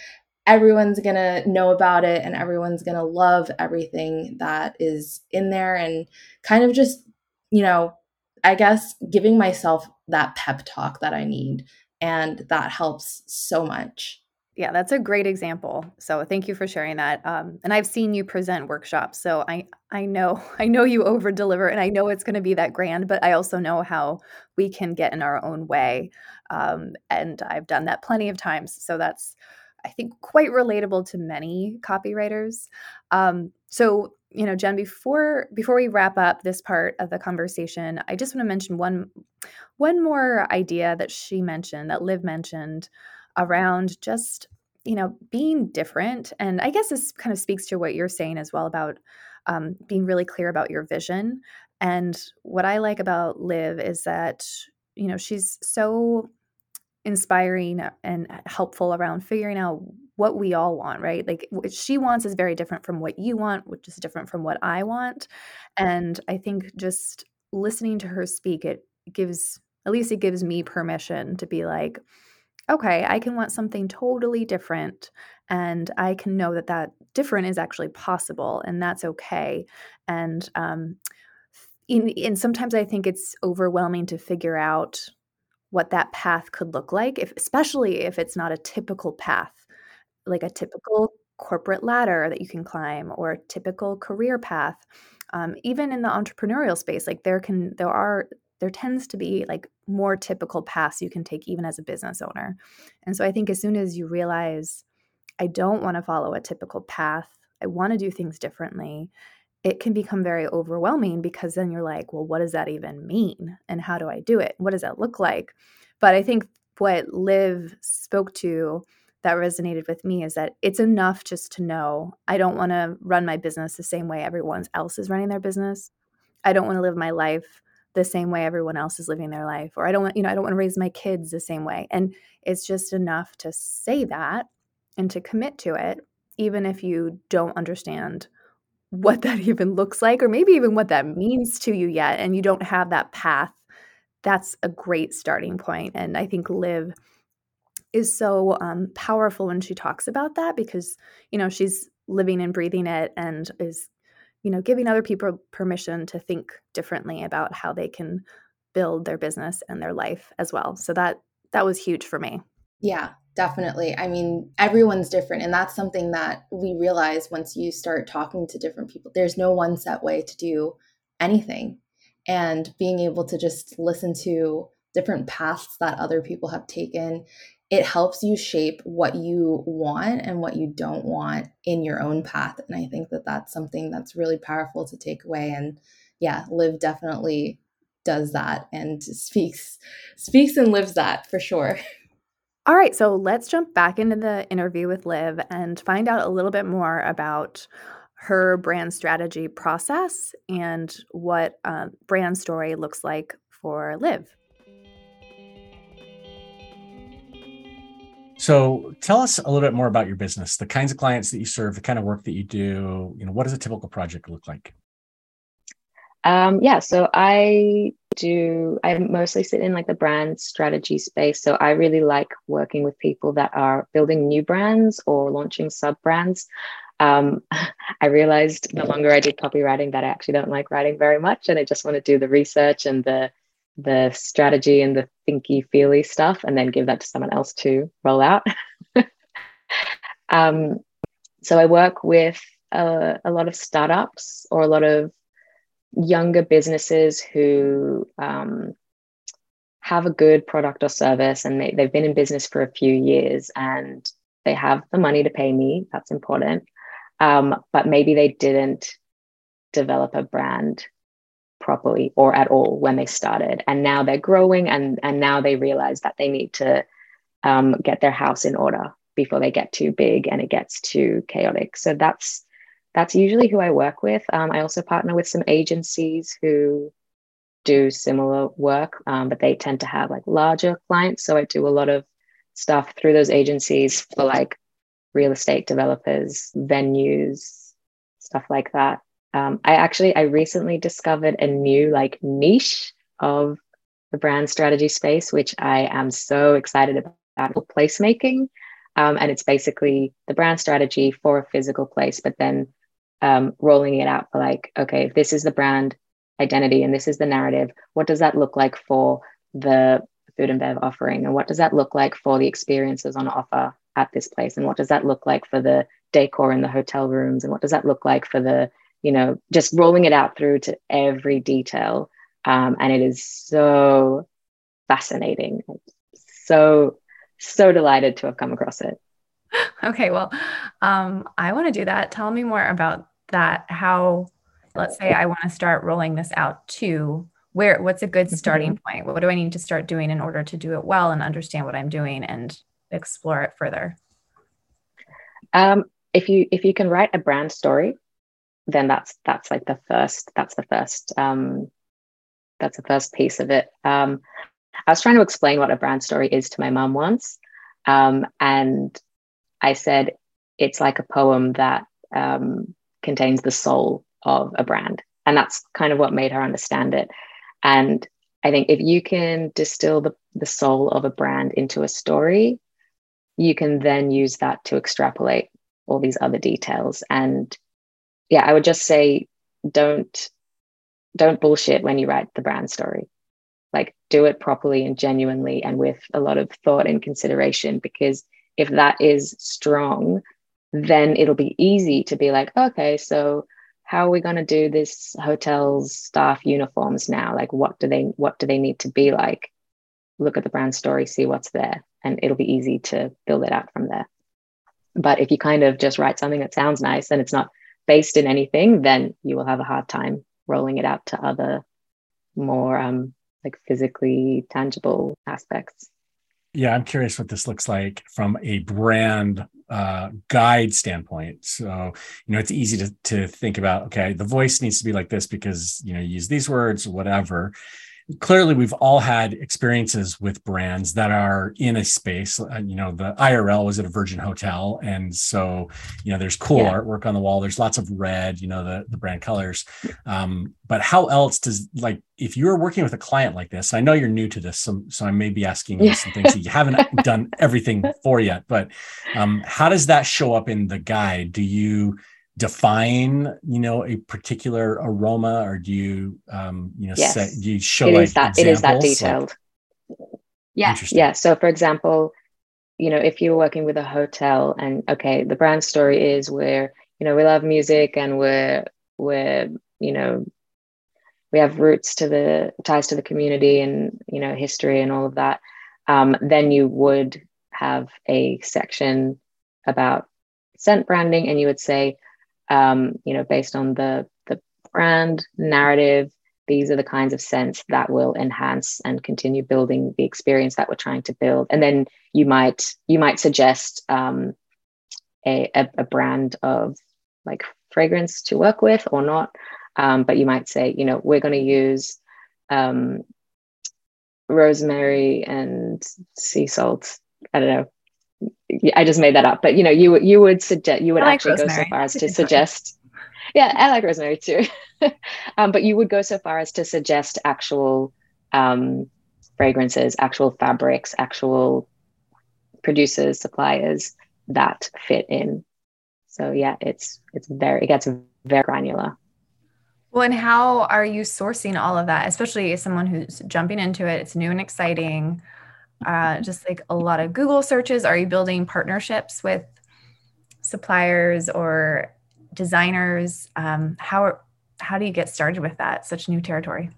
Everyone's going to know about it and everyone's going to love everything that is in there and kind of just, you know, I guess giving myself that pep talk that I need. And that helps so much. Yeah, that's a great example. So thank you for sharing that. Um, and I've seen you present workshops, so I I know I know you over deliver, and I know it's going to be that grand. But I also know how we can get in our own way, um, and I've done that plenty of times. So that's I think quite relatable to many copywriters. Um, so you know, Jen, before before we wrap up this part of the conversation, I just want to mention one one more idea that she mentioned, that Liv mentioned, around just you know being different. And I guess this kind of speaks to what you're saying as well about um, being really clear about your vision. And what I like about Liv is that you know she's so inspiring and helpful around figuring out what we all want, right? Like what she wants is very different from what you want, which is different from what I want. And I think just listening to her speak, it gives, at least it gives me permission to be like, okay, I can want something totally different. And I can know that that different is actually possible and that's okay. And, um, in, and sometimes I think it's overwhelming to figure out what that path could look like, if, especially if it's not a typical path like a typical corporate ladder that you can climb or a typical career path um, even in the entrepreneurial space like there can there are there tends to be like more typical paths you can take even as a business owner. And so i think as soon as you realize i don't want to follow a typical path i want to do things differently it can become very overwhelming because then you're like well what does that even mean? And how do i do it? What does that look like? But i think what liv spoke to that resonated with me is that it's enough just to know I don't want to run my business the same way everyone else is running their business. I don't want to live my life the same way everyone else is living their life or I don't want you know I don't want to raise my kids the same way. And it's just enough to say that and to commit to it even if you don't understand what that even looks like or maybe even what that means to you yet and you don't have that path. That's a great starting point and I think Liv is so um, powerful when she talks about that because you know she's living and breathing it and is you know giving other people permission to think differently about how they can build their business and their life as well. So that that was huge for me. Yeah definitely. I mean everyone's different and that's something that we realize once you start talking to different people. There's no one set way to do anything and being able to just listen to different paths that other people have taken it helps you shape what you want and what you don't want in your own path. And i think that that's something that's really powerful to take away. And yeah Liv definitely does that and speaks speaks and lives that for sure. All right so let's jump back into the interview with liv and find out a little bit more about her brand strategy process and what uh, brand story looks like for liv So tell us a little bit more about your business, the kinds of clients that you serve, the kind of work that you do. You know, what does a typical project look like? Um, yeah, so I do. I mostly sit in like the brand strategy space. So I really like working with people that are building new brands or launching sub brands. um, I realized the longer I did copywriting that I actually don't like writing very much, and I just want to do the research and the the strategy and the thinky feely stuff, and then give that to someone else to roll out. um, so I work with a, a, lot of startups or a lot of younger businesses who um, have a good product or service and they, they've been in business for a few years and they have the money to pay me. That's important. Um, but maybe they didn't develop a brand properly or at all when they started. And now they're growing and, and now they realize that they need to um, get their house in order before they get too big and it gets too chaotic. So that's that's usually who I work with. Um, I also partner with some agencies who do similar work, um, but they tend to have like larger clients. So I do a lot of stuff through those agencies for like real estate developers, venues, stuff like that. Um, I actually I recently discovered a new like niche of the brand strategy space, which I am so excited about placemaking. Um, and it's basically the brand strategy for a physical place, but then um, rolling it out for like, okay, if this is the brand identity and this is the narrative, what does that look like for the food and bev offering? And what does that look like for the experiences on offer at this place? And what does that look like for the decor in the hotel rooms? And what does that look like for the, you know, just rolling it out through to every detail. Um, and it is so fascinating. So, so delighted to have come across it. Okay, well, um, I want to do that. Tell me more about that. How, let's say I want to start rolling this out too where what's a good mm-hmm. starting point what do i need to start doing in order to do it well and understand what i'm doing and explore it further um, if you if you can write a brand story then that's that's like the first that's the first um, that's the first piece of it um, i was trying to explain what a brand story is to my mom once um, and i said it's like a poem that um, contains the soul of a brand and that's kind of what made her understand it and I think if you can distill the, the soul of a brand into a story, you can then use that to extrapolate all these other details. And yeah, I would just say don't don't bullshit when you write the brand story. Like do it properly and genuinely and with a lot of thought and consideration because if that is strong, then it'll be easy to be like, okay, so how are we going to do this hotel's staff uniforms now? Like what do they what do they need to be like? Look at the brand story see what's there. And it'll be easy to build it out from there. But if you kind of just write something that sounds nice and it's not based in anything then you will have a hard time rolling it out to other more um, like physically tangible aspects yeah i'm curious what this looks like from a brand uh, guide standpoint. So, you know, it's easy to, to think about, okay, the voice needs to be like this because, you know, you use these words, whatever clearly we've all had experiences with brands that are in a space uh, you know the irl was at a virgin hotel and so you know there's cool yeah. artwork on the wall there's lots of red you know the, the brand colors. Um, but how else does like if you're working with a client like this i know you're new to this so, so i may be asking you some things that you haven't done everything for yet but um, how does that show up in the guide? Do you define you know a particular aroma or do you um you know yes. set, do you show it like is that it is that detailed like, yeah yeah. So for example you know if you're working with a hotel and okay the brand story is where you know we love music and we're we're you know we have roots to the ties to the community and you know history and all of that um, then you would have a section about scent branding and you would say um, you know, based on the the brand narrative, these are the kinds of scents that will enhance and continue building the experience that we're trying to build. And then you might you might suggest um, a, a, a brand of like fragrance to work with or not. Um, but you might say, you know, we're going to use um, rosemary and sea salt. I don't know, I just made that up, but you know, you you would suggest you would like actually rosemary. go so far as to suggest. Yeah, I like rosemary too, um, but you would go so far as to suggest actual um, fragrances, actual fabrics, actual producers, suppliers that fit in. So yeah, it's it's very it gets very granular. Well, and how are you sourcing all of that, especially as someone who's jumping into it? It's new and exciting. Uh, just like a lot of Google searches. Are you building partnerships with suppliers or designers? Um, how how do you get started with that? Such new territory.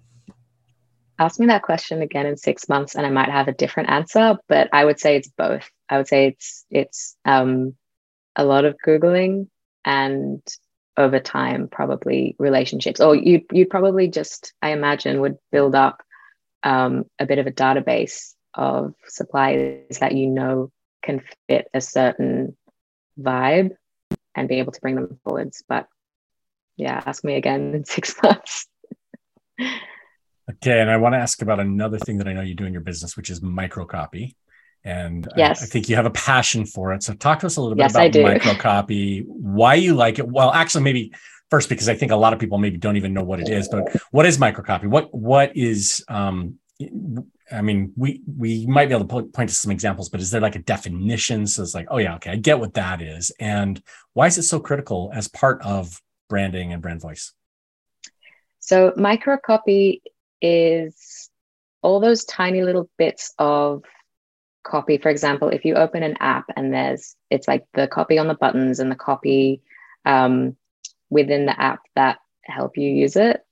Ask me that question again in six months, and I might have a different answer. But I would say it's both. I would say it's it's um, a lot of googling and over time probably relationships or you you probably just i imagine would build up um, a bit of a database of suppliers that you know can fit a certain vibe and be able to bring them forwards but yeah ask me again in six months okay and i want to ask about another thing that i know you do in your business which is microcopy and yes. I, I, think you have a passion for it. So talk to us a little bit yes, about microcopy, why you like it. Well, actually, maybe first because I think a lot of people maybe don't even know what it is. But what is microcopy? What what is um, I mean, we we might be able to point to some examples, but is there like a definition? So it's like, oh yeah, okay, I get what that is, and why is it so critical as part of branding and brand voice? So microcopy is all those tiny little bits of copy for example if you open an app and there's it's like the copy on the buttons and the copy um, within the app that help you use it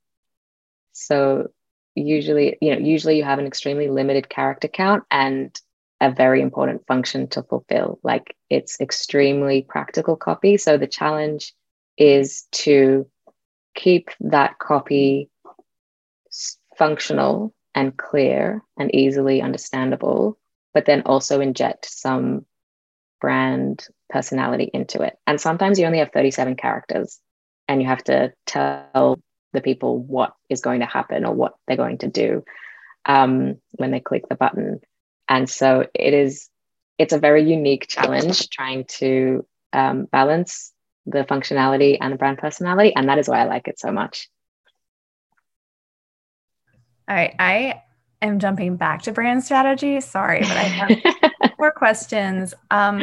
so usually you know usually you have an extremely limited character count and a very important function to fulfill like it's extremely practical copy so the challenge is to keep that copy functional and clear and easily understandable but then also inject some brand personality into it. And sometimes you only have 37 characters and you have to tell the people what is going to happen or what they're going to do um, when they click the button. And so it is, it's a very unique challenge trying to um, balance the functionality and the brand personality. And that is why I like it so much. All right. I am jumping back to brand strategy. Sorry, but I have more questions um,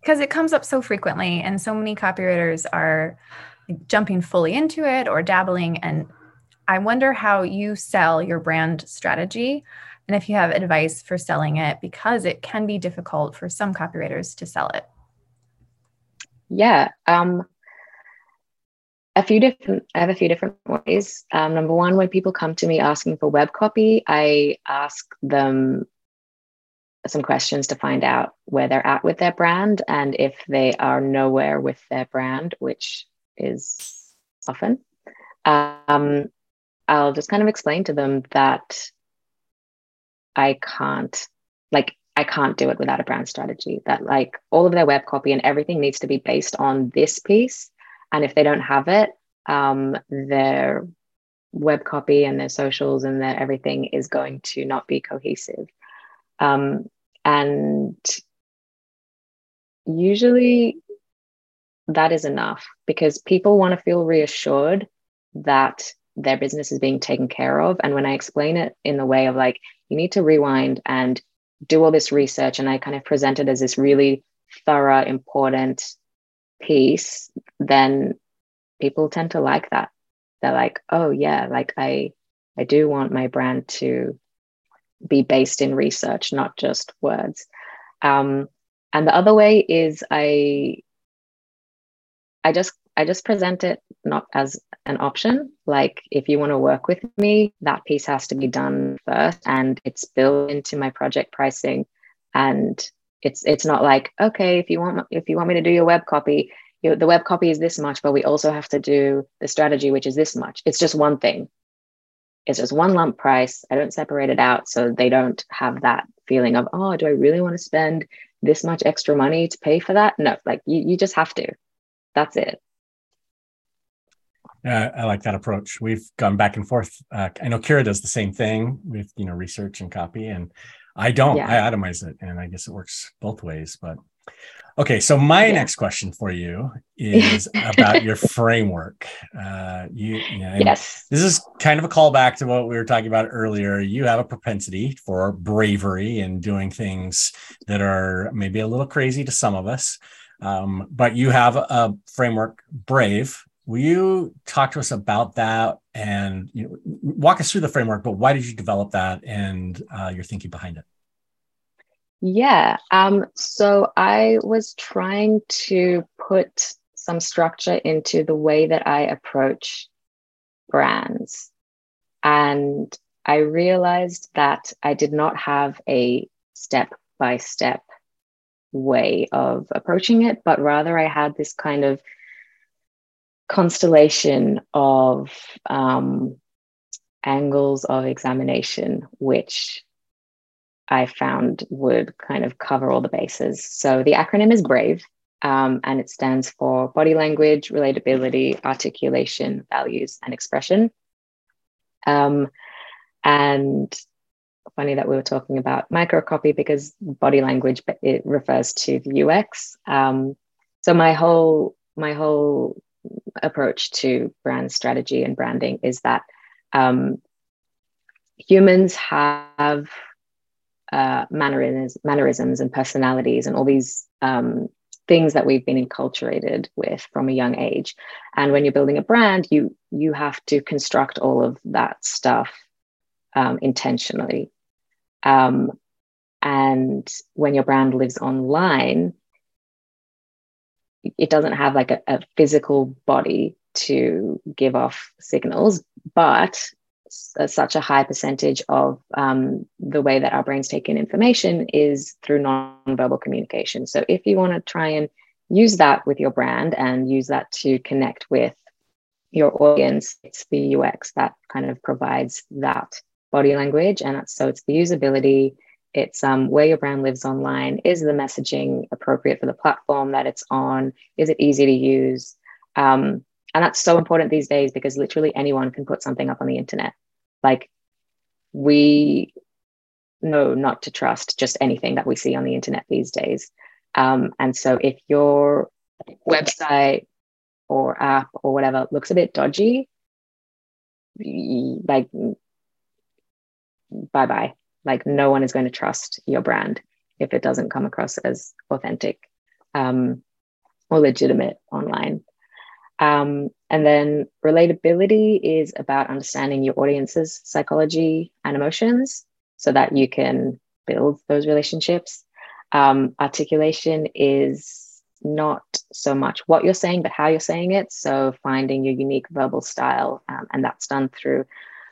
because it comes up so frequently, and so many copywriters are jumping fully into it or dabbling. And I wonder how you sell your brand strategy and if you have advice for selling it because it can be difficult for some copywriters to sell it. Yeah. Um, a few different i have a few different ways um, number one when people come to me asking for web copy i ask them some questions to find out where they're at with their brand and if they are nowhere with their brand which is often um, i'll just kind of explain to them that i can't like i can't do it without a brand strategy that like all of their web copy and everything needs to be based on this piece and if they don't have it, um, their web copy and their socials and their everything is going to not be cohesive. Um, and usually that is enough because people want to feel reassured that their business is being taken care of. And when I explain it in the way of like, you need to rewind and do all this research, and I kind of present it as this really thorough, important piece, then people tend to like that. They're like, oh yeah, like I I do want my brand to be based in research, not just words. Um, and the other way is I I just I just present it not as an option. Like if you want to work with me, that piece has to be done first, and it's built into my project pricing. And it's it's not like okay if you want if you want me to do your web copy you know, the web copy is this much but we also have to do the strategy which is this much. It's just one thing. It's just one lump price. I don't separate it out so they don't have that feeling of oh do i really want to spend this much extra money to pay for that? No like you, you just have to that's it yeah, I like that approach. We've gone back and forth. Uh, I know Kira does the same thing with you know research and copy, and I don't. Yeah. I atomize it, and I guess it works both ways. But okay, so my yeah. next question for you is about your framework. Uh, you, you know, yes, this is kind of a callback to what we were talking about earlier. You have a propensity for bravery and doing things that are maybe a little crazy to some of us. Um, but you have a framework, Brave. Will you talk to us about that and you know, walk us through the framework? But why did you develop that and uh, your thinking behind it? Yeah. Um, so I was trying to put some structure into the way that I approach brands. And I realized that I did not have a step by step way of approaching it, but rather I had this kind of constellation of um, angles of examination, which I found would kind of cover all the bases. So the acronym is BRAVE, um, and it stands for body language, relatability, articulation, values, and expression. Um, and funny that we were talking about microcopy because body language it refers to the UX. Um, so my whole my whole approach to brand strategy and branding is that um, humans have uh, mannerisms, mannerisms and personalities and all these um, things that we've been enculturated with from a young age. And when you're building a brand, you you have to construct all of that stuff um, intentionally. Um, and when your brand lives online, it doesn't have like a, a physical body to give off signals, but such a high percentage of um, the way that our brains take in information is through nonverbal communication. So if you want to try and use that with your brand and use that to connect with your audience, it's the UX that kind of provides that body language. And so it's the usability, it's um, where your brand lives online. Is the messaging appropriate for the platform that it's on? Is it easy to use? Um, and that's so important these days because literally anyone can put something up on the internet. Like we know not to trust just anything that we see on the internet these days. Um, and so if your website or app or whatever looks a bit dodgy, like bye bye. Like no one is going to trust your brand if it doesn't come across as authentic um, or legitimate online. Um, and then relatability is about understanding your audience's psychology and emotions so that you can build those relationships. Um, articulation is not so much what you're saying, but how you're saying it. So finding your unique verbal style, um, and that's done through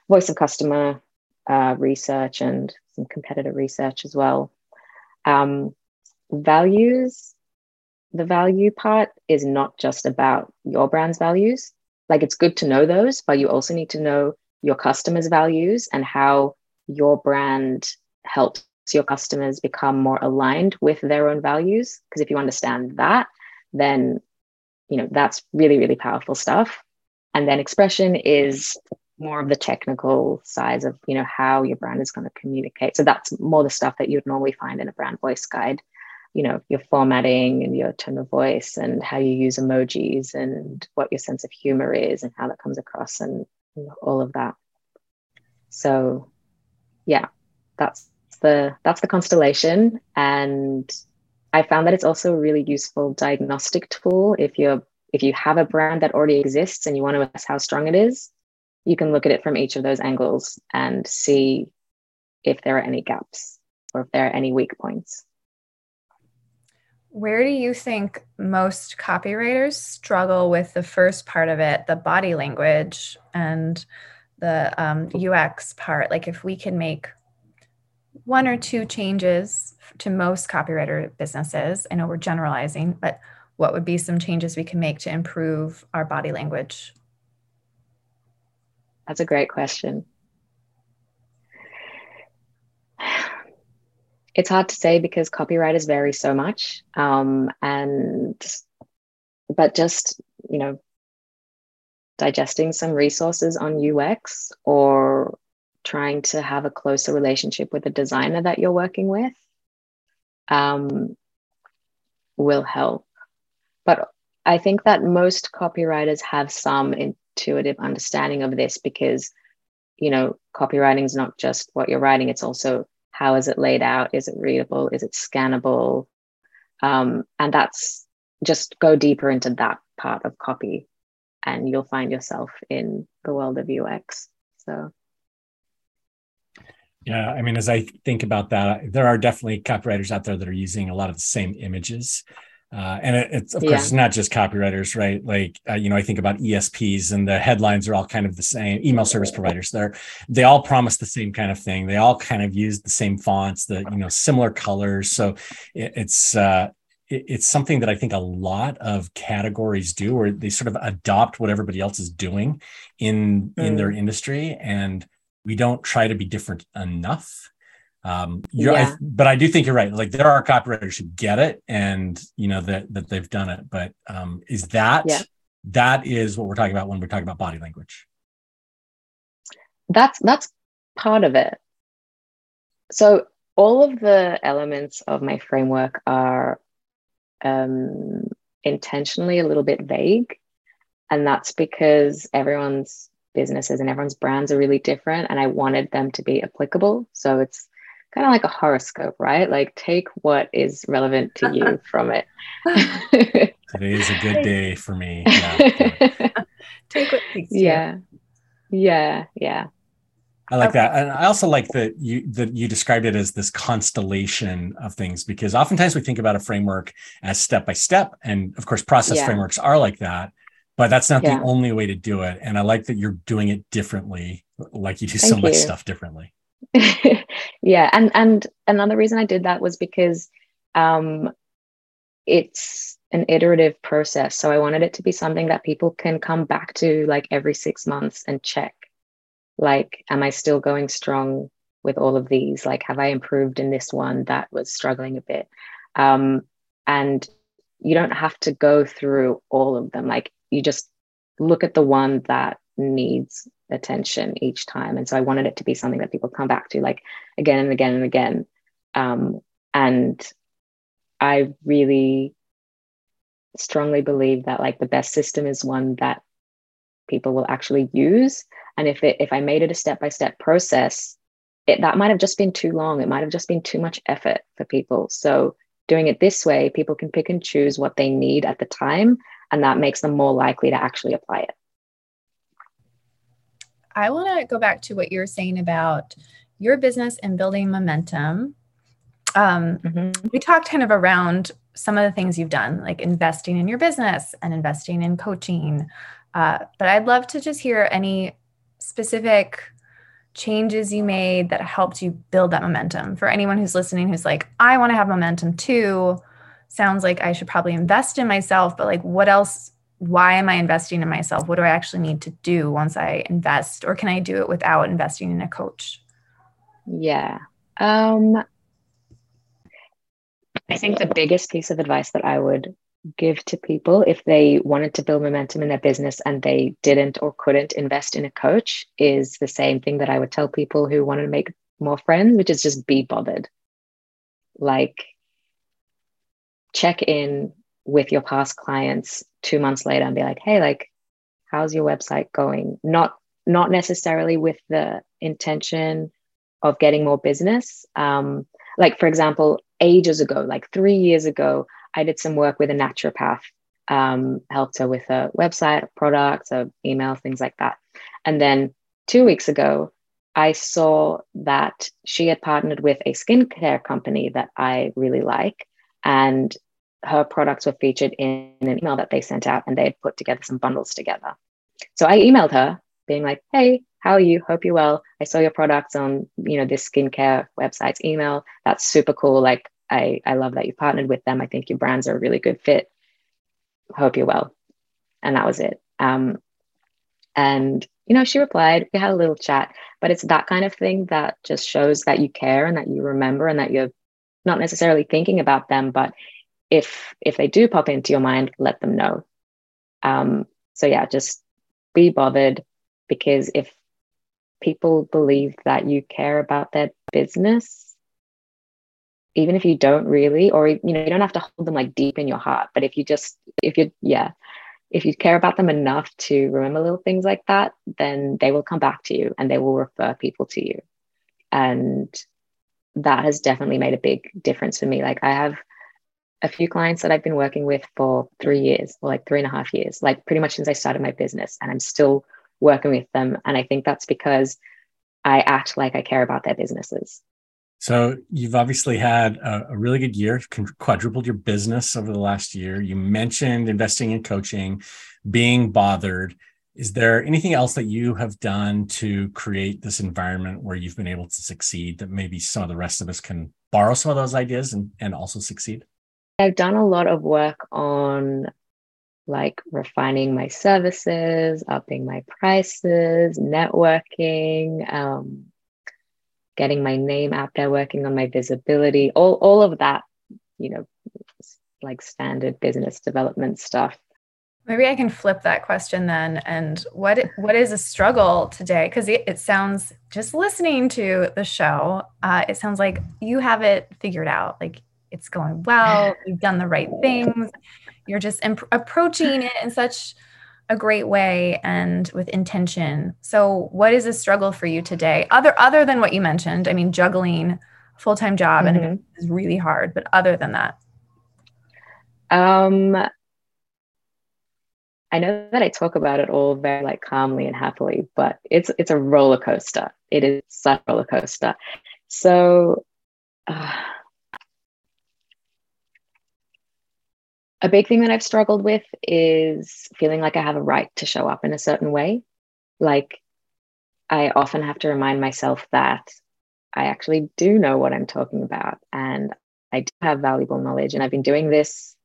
voice of customer uh, research and some competitor research as well. Um, values the value part is not just about your brand's values. Like it's good to know those, but you also need to know your customers' values and how your brand helps your customers become more aligned with their own values. Because if you understand that, then you know that's really, really powerful stuff. And then expression is more of the technical sides of you know how your brand is going to communicate. So that's more the stuff that you'd normally find in a brand voice guide. You know your formatting and your tone of voice and how you use emojis and what your sense of humor is and how that comes across and all of that. So yeah that's the that's the constellation. And i found that it's also a really useful diagnostic tool if you're if you have a brand that already exists and you want to assess how strong it is you can look at it from each of those angles and see if there are any gaps or if there are any weak points where do you think most copywriters struggle with the first part of it, the body language and the um, UX part? Like, if we can make one or two changes to most copywriter businesses, I know we're generalizing, but what would be some changes we can make to improve our body language? That's a great question. it's hard to say because copywriters vary so much um, and but just you know digesting some resources on ux or trying to have a closer relationship with the designer that you're working with um, will help but i think that most copywriters have some intuitive understanding of this because you know copywriting is not just what you're writing it's also how is it laid out? Is it readable? Is it scannable? Um, and that's just go deeper into that part of copy and you'll find yourself in the world of ux so. Yeah i mean as i think about that there are definitely copywriters out there that are using a lot of the same images uh, and it, it's of course it's not just copywriters, right? Like uh, you know, I think about ESPs and the headlines are all kind of the same. Email service providers, they're they all promise the same kind of thing. They all kind of use the same fonts, the you know similar colors. So it, it's uh, it, it's something that I think a lot of categories do, where they sort of adopt what everybody else is doing in mm. in their mm. industry, and we don't try to be different enough um yeah. I, but i do think you're right. Like there are copywriters who get it and you know that that they've done it. But um is that yeah. that is what we're talking about when we're talking about body language? That's that's part of it. So all of the elements of my framework are um intentionally a little bit vague. And that's because everyone's businesses and everyone's brands are really different and i wanted them to be applicable. So it's kind of like a horoscope, right? Like take what is relevant to you from it. Today is a good day for me. Yeah. take what Yeah. Yeah. Yeah. I like okay. that. And I also like that you that you described it as this constellation of things because oftentimes we think about a framework as step by step. And of course, process yeah. frameworks are like that, but that's not yeah. the only way to do it. And I like that you're doing it differently, like you do Thank so much stuff differently. yeah, and and another reason I did that was because um, it's an iterative process. So I wanted it to be something that people can come back to like every six months and check. Like, am I still going strong with all of these? Like, have I improved in this one that was struggling a bit? Um, and you don't have to go through all of them. Like, you just look at the one that needs attention each time. And so I wanted it to be something that people come back to like again and again and again. Um, and I really strongly believe that like the best system is one that people will actually use. And if it if I made it a step-by-step process, it that might have just been too long. It might have just been too much effort for people. So doing it this way, people can pick and choose what they need at the time, and that makes them more likely to actually apply it. I want to go back to what you were saying about your business and building momentum. Um, mm-hmm. We talked kind of around some of the things you've done, like investing in your business and investing in coaching. Uh, but I'd love to just hear any specific changes you made that helped you build that momentum. For anyone who's listening who's like, I want to have momentum too, sounds like I should probably invest in myself, but like, what else why am I investing in myself? What do I actually need to do once I invest? Or can I do it without investing in a coach? Yeah. Um, I think the biggest piece of advice that I would give to people if they wanted to build momentum in their business and they didn't or couldn't invest in a coach is the same thing that I would tell people who wanted to make more friends, which is just be bothered. Like, check in with your past clients two months later and be like, hey, like, how's your website going? Not not necessarily with the intention of getting more business. Um, like for example, ages ago, like three years ago, I did some work with a naturopath, um, helped her with a website, products, a email, things like that. And then two weeks ago, I saw that she had partnered with a skincare company that I really like. And her products were featured in an email that they sent out and they had put together some bundles together. So I emailed her being like, hey, how are you? Hope you're well. I saw your products on, you know, this skincare website's email. That's super cool. Like, I, I love that you partnered with them. I think your brands are a really good fit. Hope you're well. And that was it. Um, and, you know, she replied, we had a little chat, but it's that kind of thing that just shows that you care and that you remember and that you're not necessarily thinking about them, but if if they do pop into your mind let them know. Um, so yeah just be bothered because if people believe that you care about their business even if you don't really or you know you don't have to hold them like deep in your heart but if you just if you yeah if you care about them enough to remember little things like that then they will come back to you and they will refer people to you. And that has definitely made a big difference for me. Like i have a few clients that I've been working with for three years or like three and a half years, like pretty much since I started my business, and I'm still working with them. And I think that's because I act like I care about their businesses. So you've obviously had a, a, really good year, quadrupled your business over the last year. You mentioned investing in coaching, being bothered. Is there anything else that you have done to create this environment where you've been able to succeed that maybe some of the rest of us can borrow some of those ideas and, and also succeed? I've done a lot of work on like refining my services, upping my prices, networking, um, getting my name out there, working on my visibility, all, all of that, you know, like standard business development stuff. Maybe I can flip that question then. And what what is a struggle today? Because it, it, sounds just listening to the show, uh, it sounds like you have it figured out. Like it's going well. You've done the right things. You're just imp- approaching it in such a great way and with intention. So, what is a struggle for you today? Other other than what you mentioned, I mean, juggling full time job mm-hmm. and is really hard. But other than that, um, I know that I talk about it all very like calmly and happily, but it's it's a roller coaster. It is such a roller coaster. So. Uh, a big thing that I've struggled with is feeling like I have a right to show up in a certain way. Like, I often have to remind myself that I actually do know what I'm talking about and I do have valuable knowledge. And I've been doing this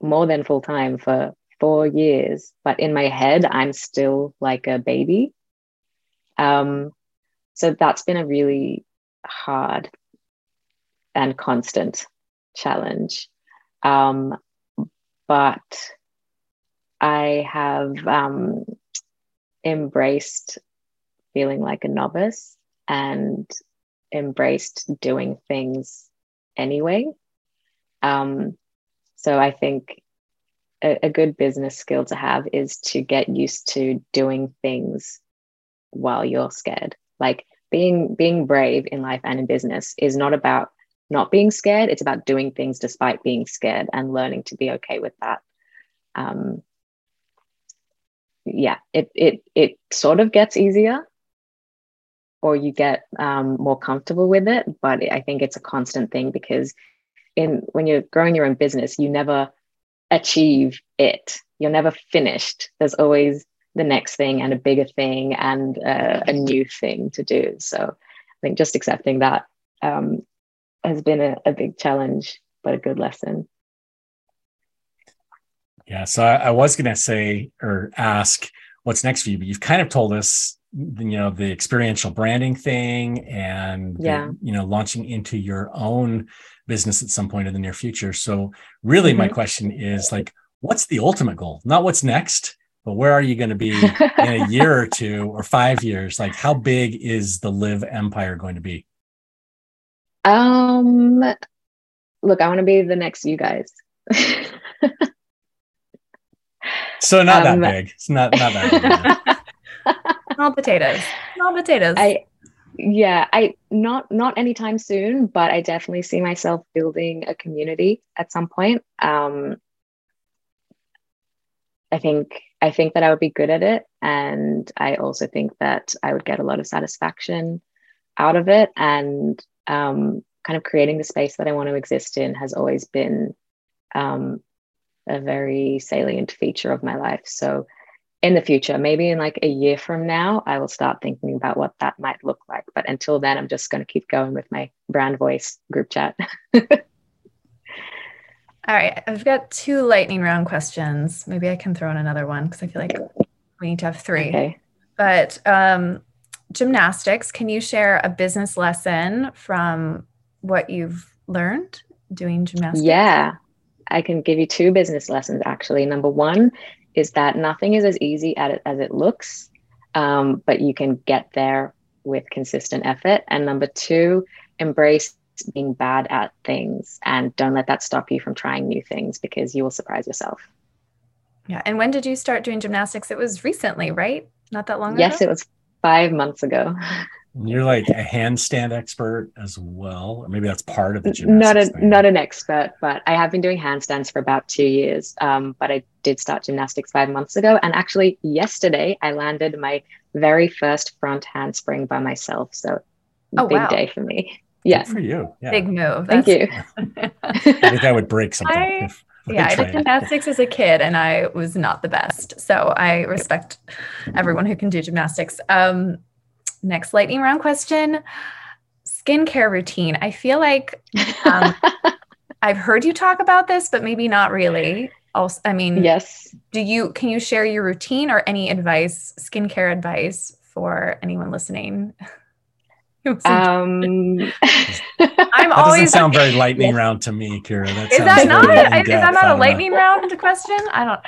more than full time for four years, but in my head, I'm still like a baby. Um, so that's been a really hard and constant challenge. Um, but I have um, embraced feeling like a novice and embraced doing things anyway. Um, so I think a, a good business skill to have is to get used to doing things while you're scared. Like being being brave in life and in business is not about not being scared. It's about doing things despite being scared and learning to be okay with that. Um, yeah, it it it sort of gets easier, or you get um, more comfortable with it. But I think it's a constant thing because in when you're growing your own business, you never achieve it. You're never finished. There's always the next thing and a bigger thing and uh, a new thing to do. So I think just accepting that um, has been a, a big challenge, but a good lesson. Yeah. So I, I was going to say or ask what's next for you, but you've kind of told us, you know, the experiential branding thing and, yeah. the, you know, launching into your own business at some point in the near future. So really mm-hmm. my question is like, what's the ultimate goal? Not what's next, but where are you going to be in a year or two or five years? Like how big is the Liv empire going to be? Um, look, I want to be the next you guys. so not um, that big. It's not not that big. Small potatoes. Small potatoes. I yeah, I not not anytime soon, but I definitely see myself building a community at some point. Um, I think I think that I would be good at it, and I also think that I would get a lot of satisfaction out of it. And um, kind of creating the space that I want to exist in has always been um, a very salient feature of my life. So, in the future, maybe in like a year from now, I will start thinking about what that might look like. But until then, I'm just going to keep going with my brand voice group chat. All right, I've got two lightning round questions. Maybe I can throw in another one because I feel like we need to have three. Okay. But um, gymnastics, can you share a business lesson from what you've learned doing gymnastics? Yeah, I can give you two business lessons actually. Number one is that nothing is as easy at it as it looks, um, but you can get there with consistent effort. And number two, embrace being bad at things and don't let that stop you from trying new things because you will surprise yourself. Yeah. And when did you start doing gymnastics? It was recently, right? Not that long yes, ago? Yes, it was five months ago. You're like a handstand expert as well, or maybe that's part of the gymnastics. not a thing. not an expert, but I have been doing handstands for about two years. Um, but I did start gymnastics five months ago, and actually yesterday I landed my very first front handspring by myself. So oh, big wow. day for me. Yeah, Good for you. Yeah. Big move. thank you. I think I would break something. I- if- yeah, I did gymnastics as a kid and I was not the best. So I respect everyone who can do gymnastics. Um, next lightning round question skincare routine. I feel like um, I've heard you talk about this, but maybe not really. Also, I mean, yes. do you can you share your routine or any advice, skincare advice for anyone listening? Who's Um, I'm That always doesn't sound very lightning round to me, Kira. That is that not very a, is that not a don't know. lightning round question? I don't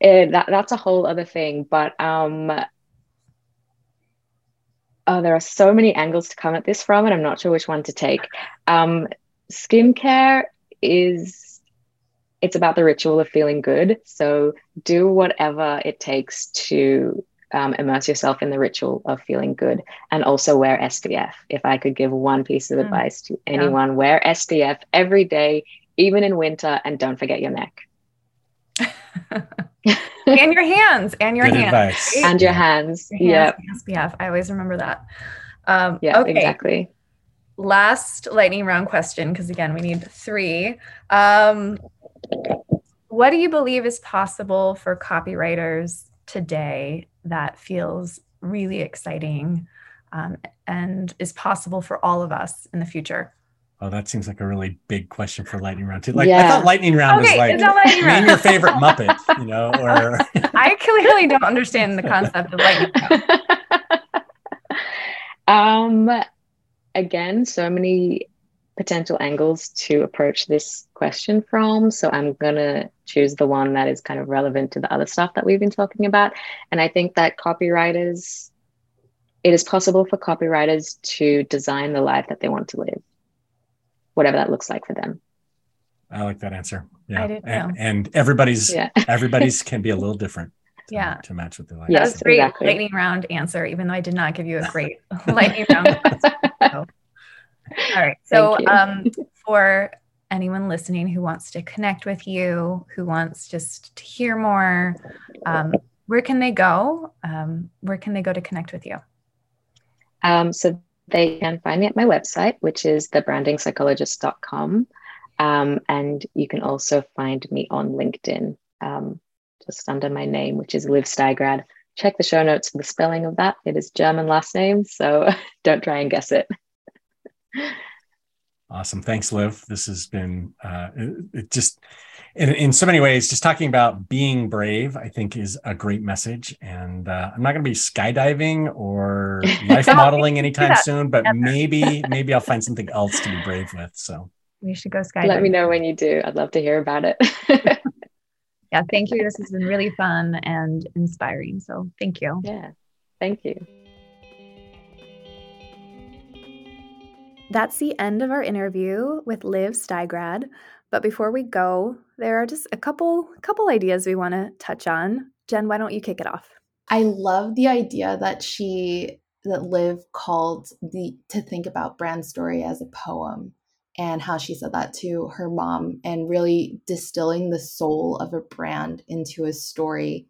eh, that that's a whole other thing. But um, oh, there are so many angles to come at this from, and I'm not sure which one to take. Um, skincare is it's about the ritual of feeling good. So do whatever it takes to um, immerse yourself in the ritual of feeling good, and also wear SPF. If I could give one piece of Mm. advice to anyone, wear SPF every day, even in winter, and don't forget your neck and your hands and your Good hands. advice. and your Yeah. hands. Your Yeah, hands, SPF. I always remember that. Um, yeah, okay. exactly. Last lightning round question, because again, we need three. Um, what do you believe is possible for copywriters today that feels really exciting um, and is possible for all of us in the future? Oh, that seems like a really big question for lightning round too. Like I thought lightning round Okay, was like it's not lightning name round. your favorite Muppet, you know, or I clearly don't understand the concept of lightning round. um, again, so many potential angles to approach this question from. So I'm gonna choose the one that is kind of relevant to the other stuff that we've been talking about. And I think that copywriters, it is possible for copywriters to design the life that they want to live, whatever that looks like for them. I like that answer. Yeah. I did and, too. and everybody's Yeah. everybody's can be a little different to, Yeah. to match what they like. That Yes, was a great exactly. lightning round answer, even though I did not give you a great lightning round question. So- All right. So, um, for anyone listening who wants to connect with you, who wants just to hear more, um, where can they go? Um, where can they go to connect with you? Um, so they can find me at my website, which is thebrandingpsychologist.com. Um, and you can also find me on LinkedIn, um, just under my name, which is Liv Steigrad. Check the show notes for the spelling of that. It is German last name, so don't try and guess it. Awesome. Thanks, Liv. This has been uh, it, it just in, in so many ways, just talking about being brave, I think is a great message. And uh, I'm not going to be skydiving or life modeling anytime soon, but Never. maybe maybe I'll find something else to be brave with. So We should go skydiving. Let me know when you do. I'd love to hear about it. Yeah. Thank you. This has been really fun and inspiring. So, thank you. yeah, thank you. That's the end of our interview with Liv Steigrad. But before we go, there are just a couple couple ideas we want to touch on. Jen, why don't you kick it off? I love the idea that she that Liv called the to think about brand story as a poem and how she said that to her mom and really distilling the soul of a brand into a story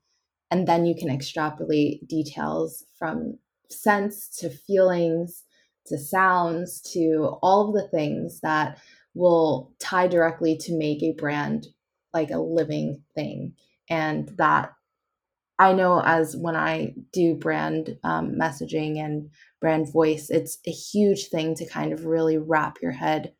and then you can extrapolate details from sense to feelings to sounds to all of the things that will tie directly to make a brand like a living thing and that I know as when I do brand um, messaging and brand voice, it's a huge thing to kind of really wrap your head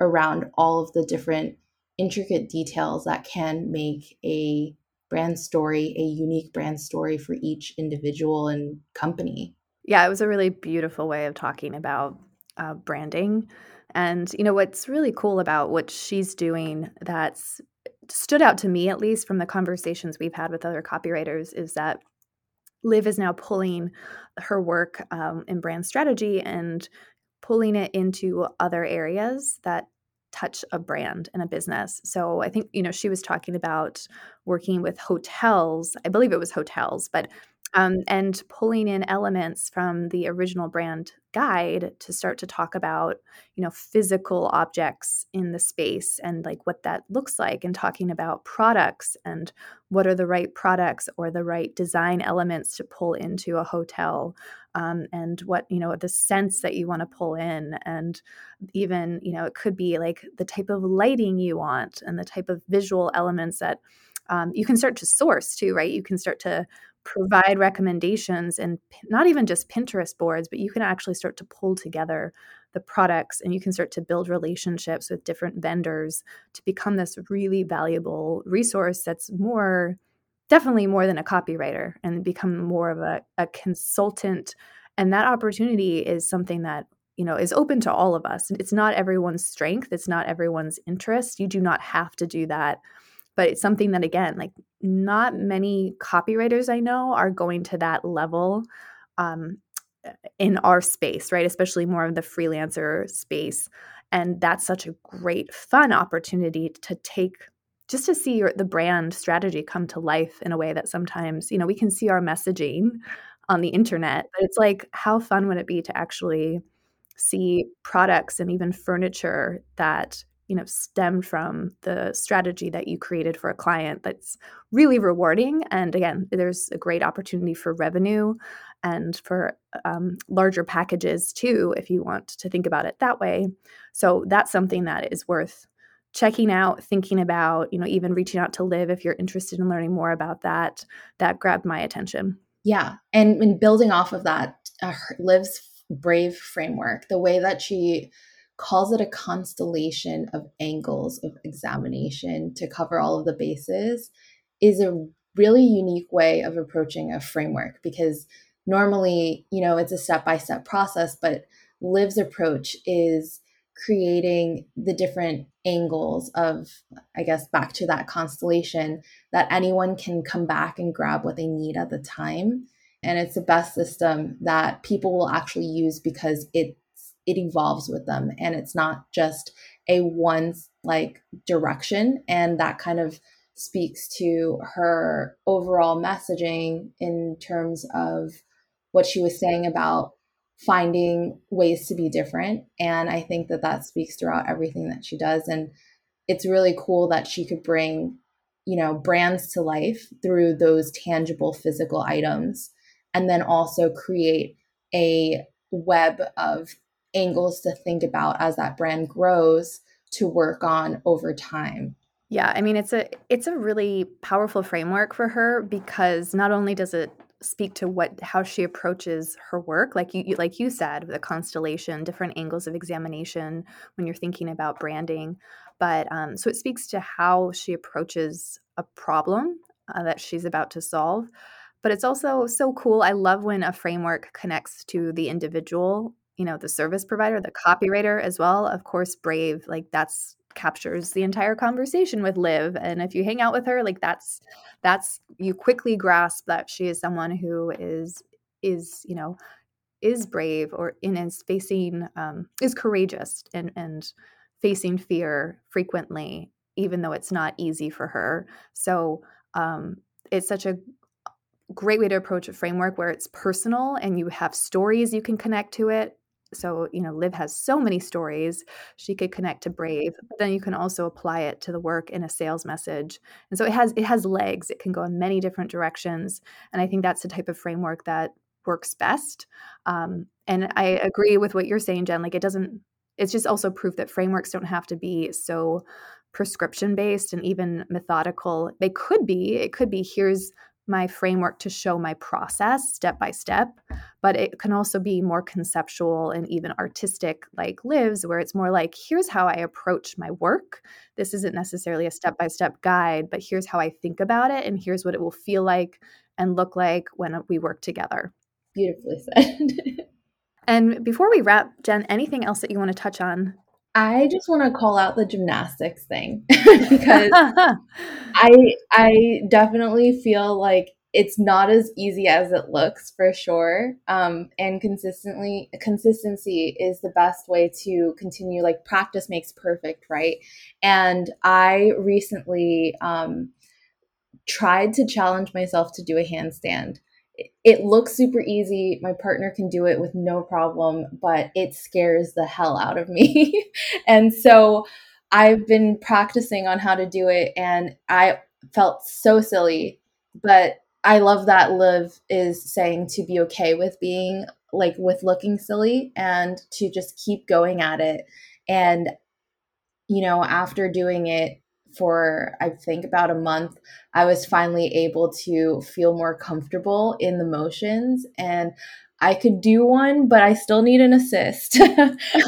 around all of the different intricate details that can make a brand story a unique brand story for each individual and company. Yeah, it was a really beautiful way of talking about uh, branding. And, you know, what's really cool about what she's doing that's stood out to me, at least from the conversations we've had with other copywriters, is that Liv is now pulling her work um, in brand strategy and pulling it into other areas that touch a brand and a business. So I think, you know, she was talking about working with hotels. I believe it was hotels, but um, and pulling in elements from the original brand guide to start to talk about you know physical objects in the space and like what that looks like and talking about products and what are the right products or the right design elements to pull into a hotel um, and what you know the sense that you want to pull in and even you know it could be like the type of lighting you want and the type of visual elements that um, you can start to source too right? You can start to provide recommendations and not even just Pinterest boards, but you can actually start to pull together the products and you can start to build relationships with different vendors to become this really valuable resource that's more definitely more than a copywriter and become more of a, a consultant. And that opportunity is something that you know is open to all of us. It's not everyone's strength. It's not everyone's interest. You do not have to do that but it's something that again like not many copywriters i know are going to that level um, in our space right? Especially more of the freelancer space. And that's such a great fun opportunity to take just to see your, the brand strategy come to life in a way that sometimes you know we can see our messaging on the internet but it's like how fun would it be to actually see products and even furniture that you know stemmed from the strategy that you created for a client that's really rewarding. And again there's a great opportunity for revenue and for um, larger packages too if you want to think about it that way. So that's something that is worth checking out thinking about you know even reaching out to Liv if you're interested in learning more about that. That grabbed my attention. Yeah. And in building off of that uh, liv's brave framework the way that she calls it a constellation of angles of examination to cover all of the bases is a really unique way of approaching a framework because normally, you know, it's a step by step process, but Liv's approach is creating the different angles of, I guess, back to that constellation that anyone can come back and grab what they need at the time. And it's the best system that people will actually use because it it evolves with them and it's not just a one like direction and that kind of speaks to her overall messaging in terms of what she was saying about finding ways to be different and i think that that speaks throughout everything that she does and it's really cool that she could bring you know brands to life through those tangible physical items and then also create a web of angles to think about as that brand grows to work on over time. Yeah, I mean it's a it's a really powerful framework for her because not only does it speak to what how she approaches her work like you, you like you said the constellation different angles of examination when you're thinking about branding but um, so it speaks to how she approaches a problem uh, that she's about to solve but it's also so cool i love when a framework connects to the individual you know the service provider the copywriter as well of course brave like that's captures the entire conversation with liv and if you hang out with her like that's that's you quickly grasp that she is someone who is is you know is brave or in is facing um, is courageous and and facing fear frequently even though it's not easy for her. So um, it's such a great way to approach a framework where it's personal and you have stories you can connect to it so you know liv has so many stories she could connect to brave but then you can also apply it to the work in a sales message and so it has it has legs it can go in many different directions and i think that's the type of framework that works best um, and i agree with what you're saying jen like it doesn't it's just also proof that frameworks don't have to be so prescription based and even methodical. They could be it could be here's my framework to show my process step by step, but it can also be more conceptual and even artistic, like Liv's, where it's more like, here's how I approach my work. This isn't necessarily a step by step guide, but here's how I think about it, and here's what it will feel like and look like when we work together. Beautifully said. and before we wrap, Jen, anything else that you want to touch on I just want to call out the gymnastics thing because I I definitely feel like it's not as easy as it looks for sure. Um, and consistently consistency is the best way to continue. Like practice makes perfect, right? And I recently um, tried to challenge myself to do a handstand it looks super easy. My partner can do it with no problem, but it scares the hell out of me. and so I've been practicing on how to do it and I felt so silly, but I love that Liv is saying to be okay with being like with looking silly and to just keep going at it. And, you know, after doing it for I think about a month, I was finally able to feel more comfortable in the motions and I could do one, but I still need an assist.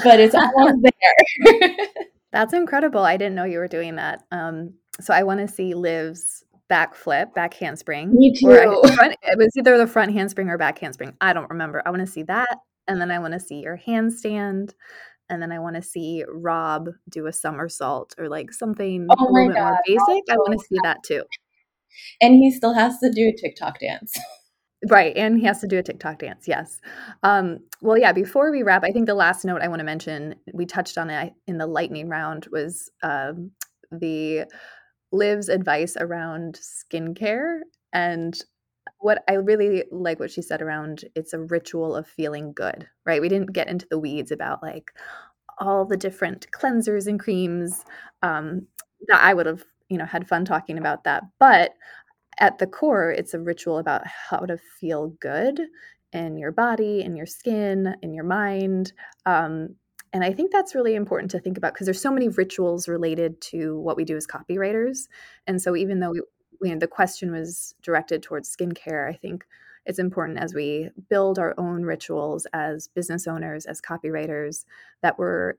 but it's almost there. That's incredible. I didn't know you were doing that. Um, so I want to see Liv's back flip, back handspring. Me too. I, front, it was either the front handspring or back handspring. I don't remember. I want to see that. And then I want to see your handstand and then I want to see Rob do a somersault or like something oh a little bit more basic. I want to see that too. And he still has to do a TikTok dance. Right, and he has to do a TikTok dance. Yes. Um, well, yeah. Before we wrap, I think the last note I want to mention, we touched on it in the lightning round, was um, the Liv's advice around skincare and what I really like what she said around it's a ritual of feeling good, right? We didn't get into the weeds about like all the different cleansers and creams. Um, that I would have, you know, had fun talking about that. But at the core, it's a ritual about how to feel good in your body, in your skin, in your mind. Um, and I think that's really important to think about because there's so many rituals related to what we do as copywriters. And so even though we, you know, the question was directed towards skincare, I think it's important as we build our own rituals as business owners, as copywriters, that we're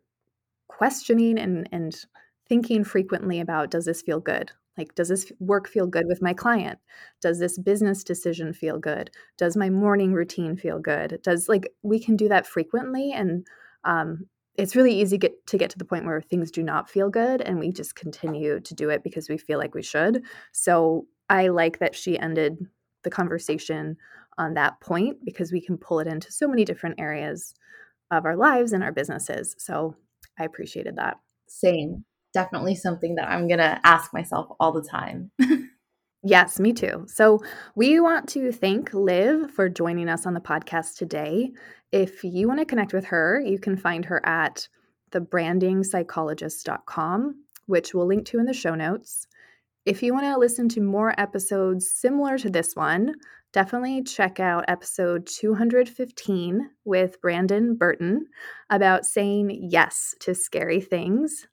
questioning and, and thinking frequently about does this feel good? Like, does this work feel good with my client? Does this business decision feel good? Does my morning routine feel good? Does like we can do that frequently and um, it's really easy get, to get to the point where things do not feel good and we just continue to do it because we feel like we should. So I like that she ended the conversation on that point because we can pull it into so many different areas of our lives and our businesses. So I appreciated that. Same. Definitely something that I'm going to ask myself all the time. Yes, me too. So, we want to thank Liv for joining us on the podcast today. If you want to connect with her, you can find her at thebrandingpsychologist.com, which we'll link to in the show notes. If you want to listen to more episodes similar to this one, definitely check out episode 215 with Brandon Burton about saying yes to scary things.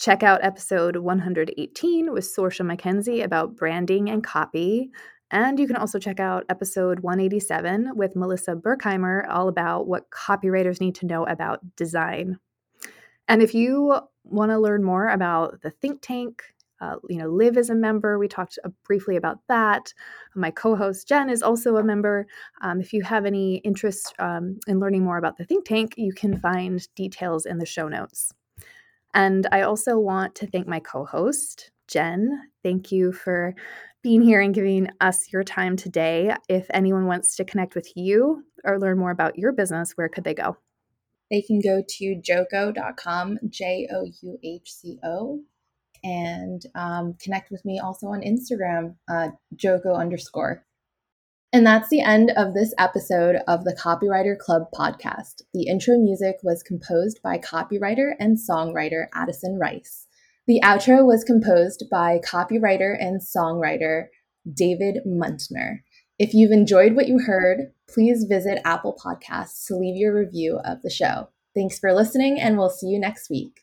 Check out episode 118 with Sorsha McKenzie about branding and copy. And you can also check out episode 187 with Melissa Berkheimer, all about what copywriters need to know about design. And if you want to learn more about the think tank, uh, you know, Liv is a member. We talked uh, briefly about that. My co-host Jen is also a member. Um, if you have any interest um, in learning more about the think tank, you can find details in the show notes. And I also want to thank my co host, Jen. Thank you for being here and giving us your time today. If anyone wants to connect with you or learn more about your business, where could they go? They can go to jouhco.com, J O U H C O, and um, connect with me also on Instagram, uh, jouhco underscore. And that's the end of this episode of the Copywriter Club podcast. The intro music was composed by copywriter and songwriter Addison Rice. The outro was composed by copywriter and songwriter David Muntner. If you've enjoyed what you heard, please visit Apple Podcasts to leave your review of the show. Thanks for listening, and we'll see you next week.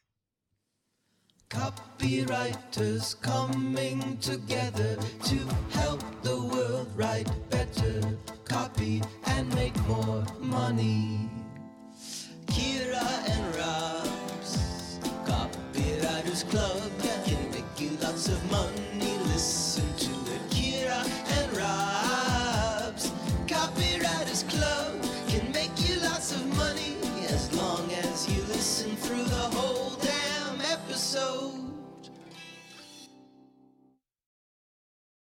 Copywriters coming together to help the will write better copy and make more money. Kira and Rob's copywriters club.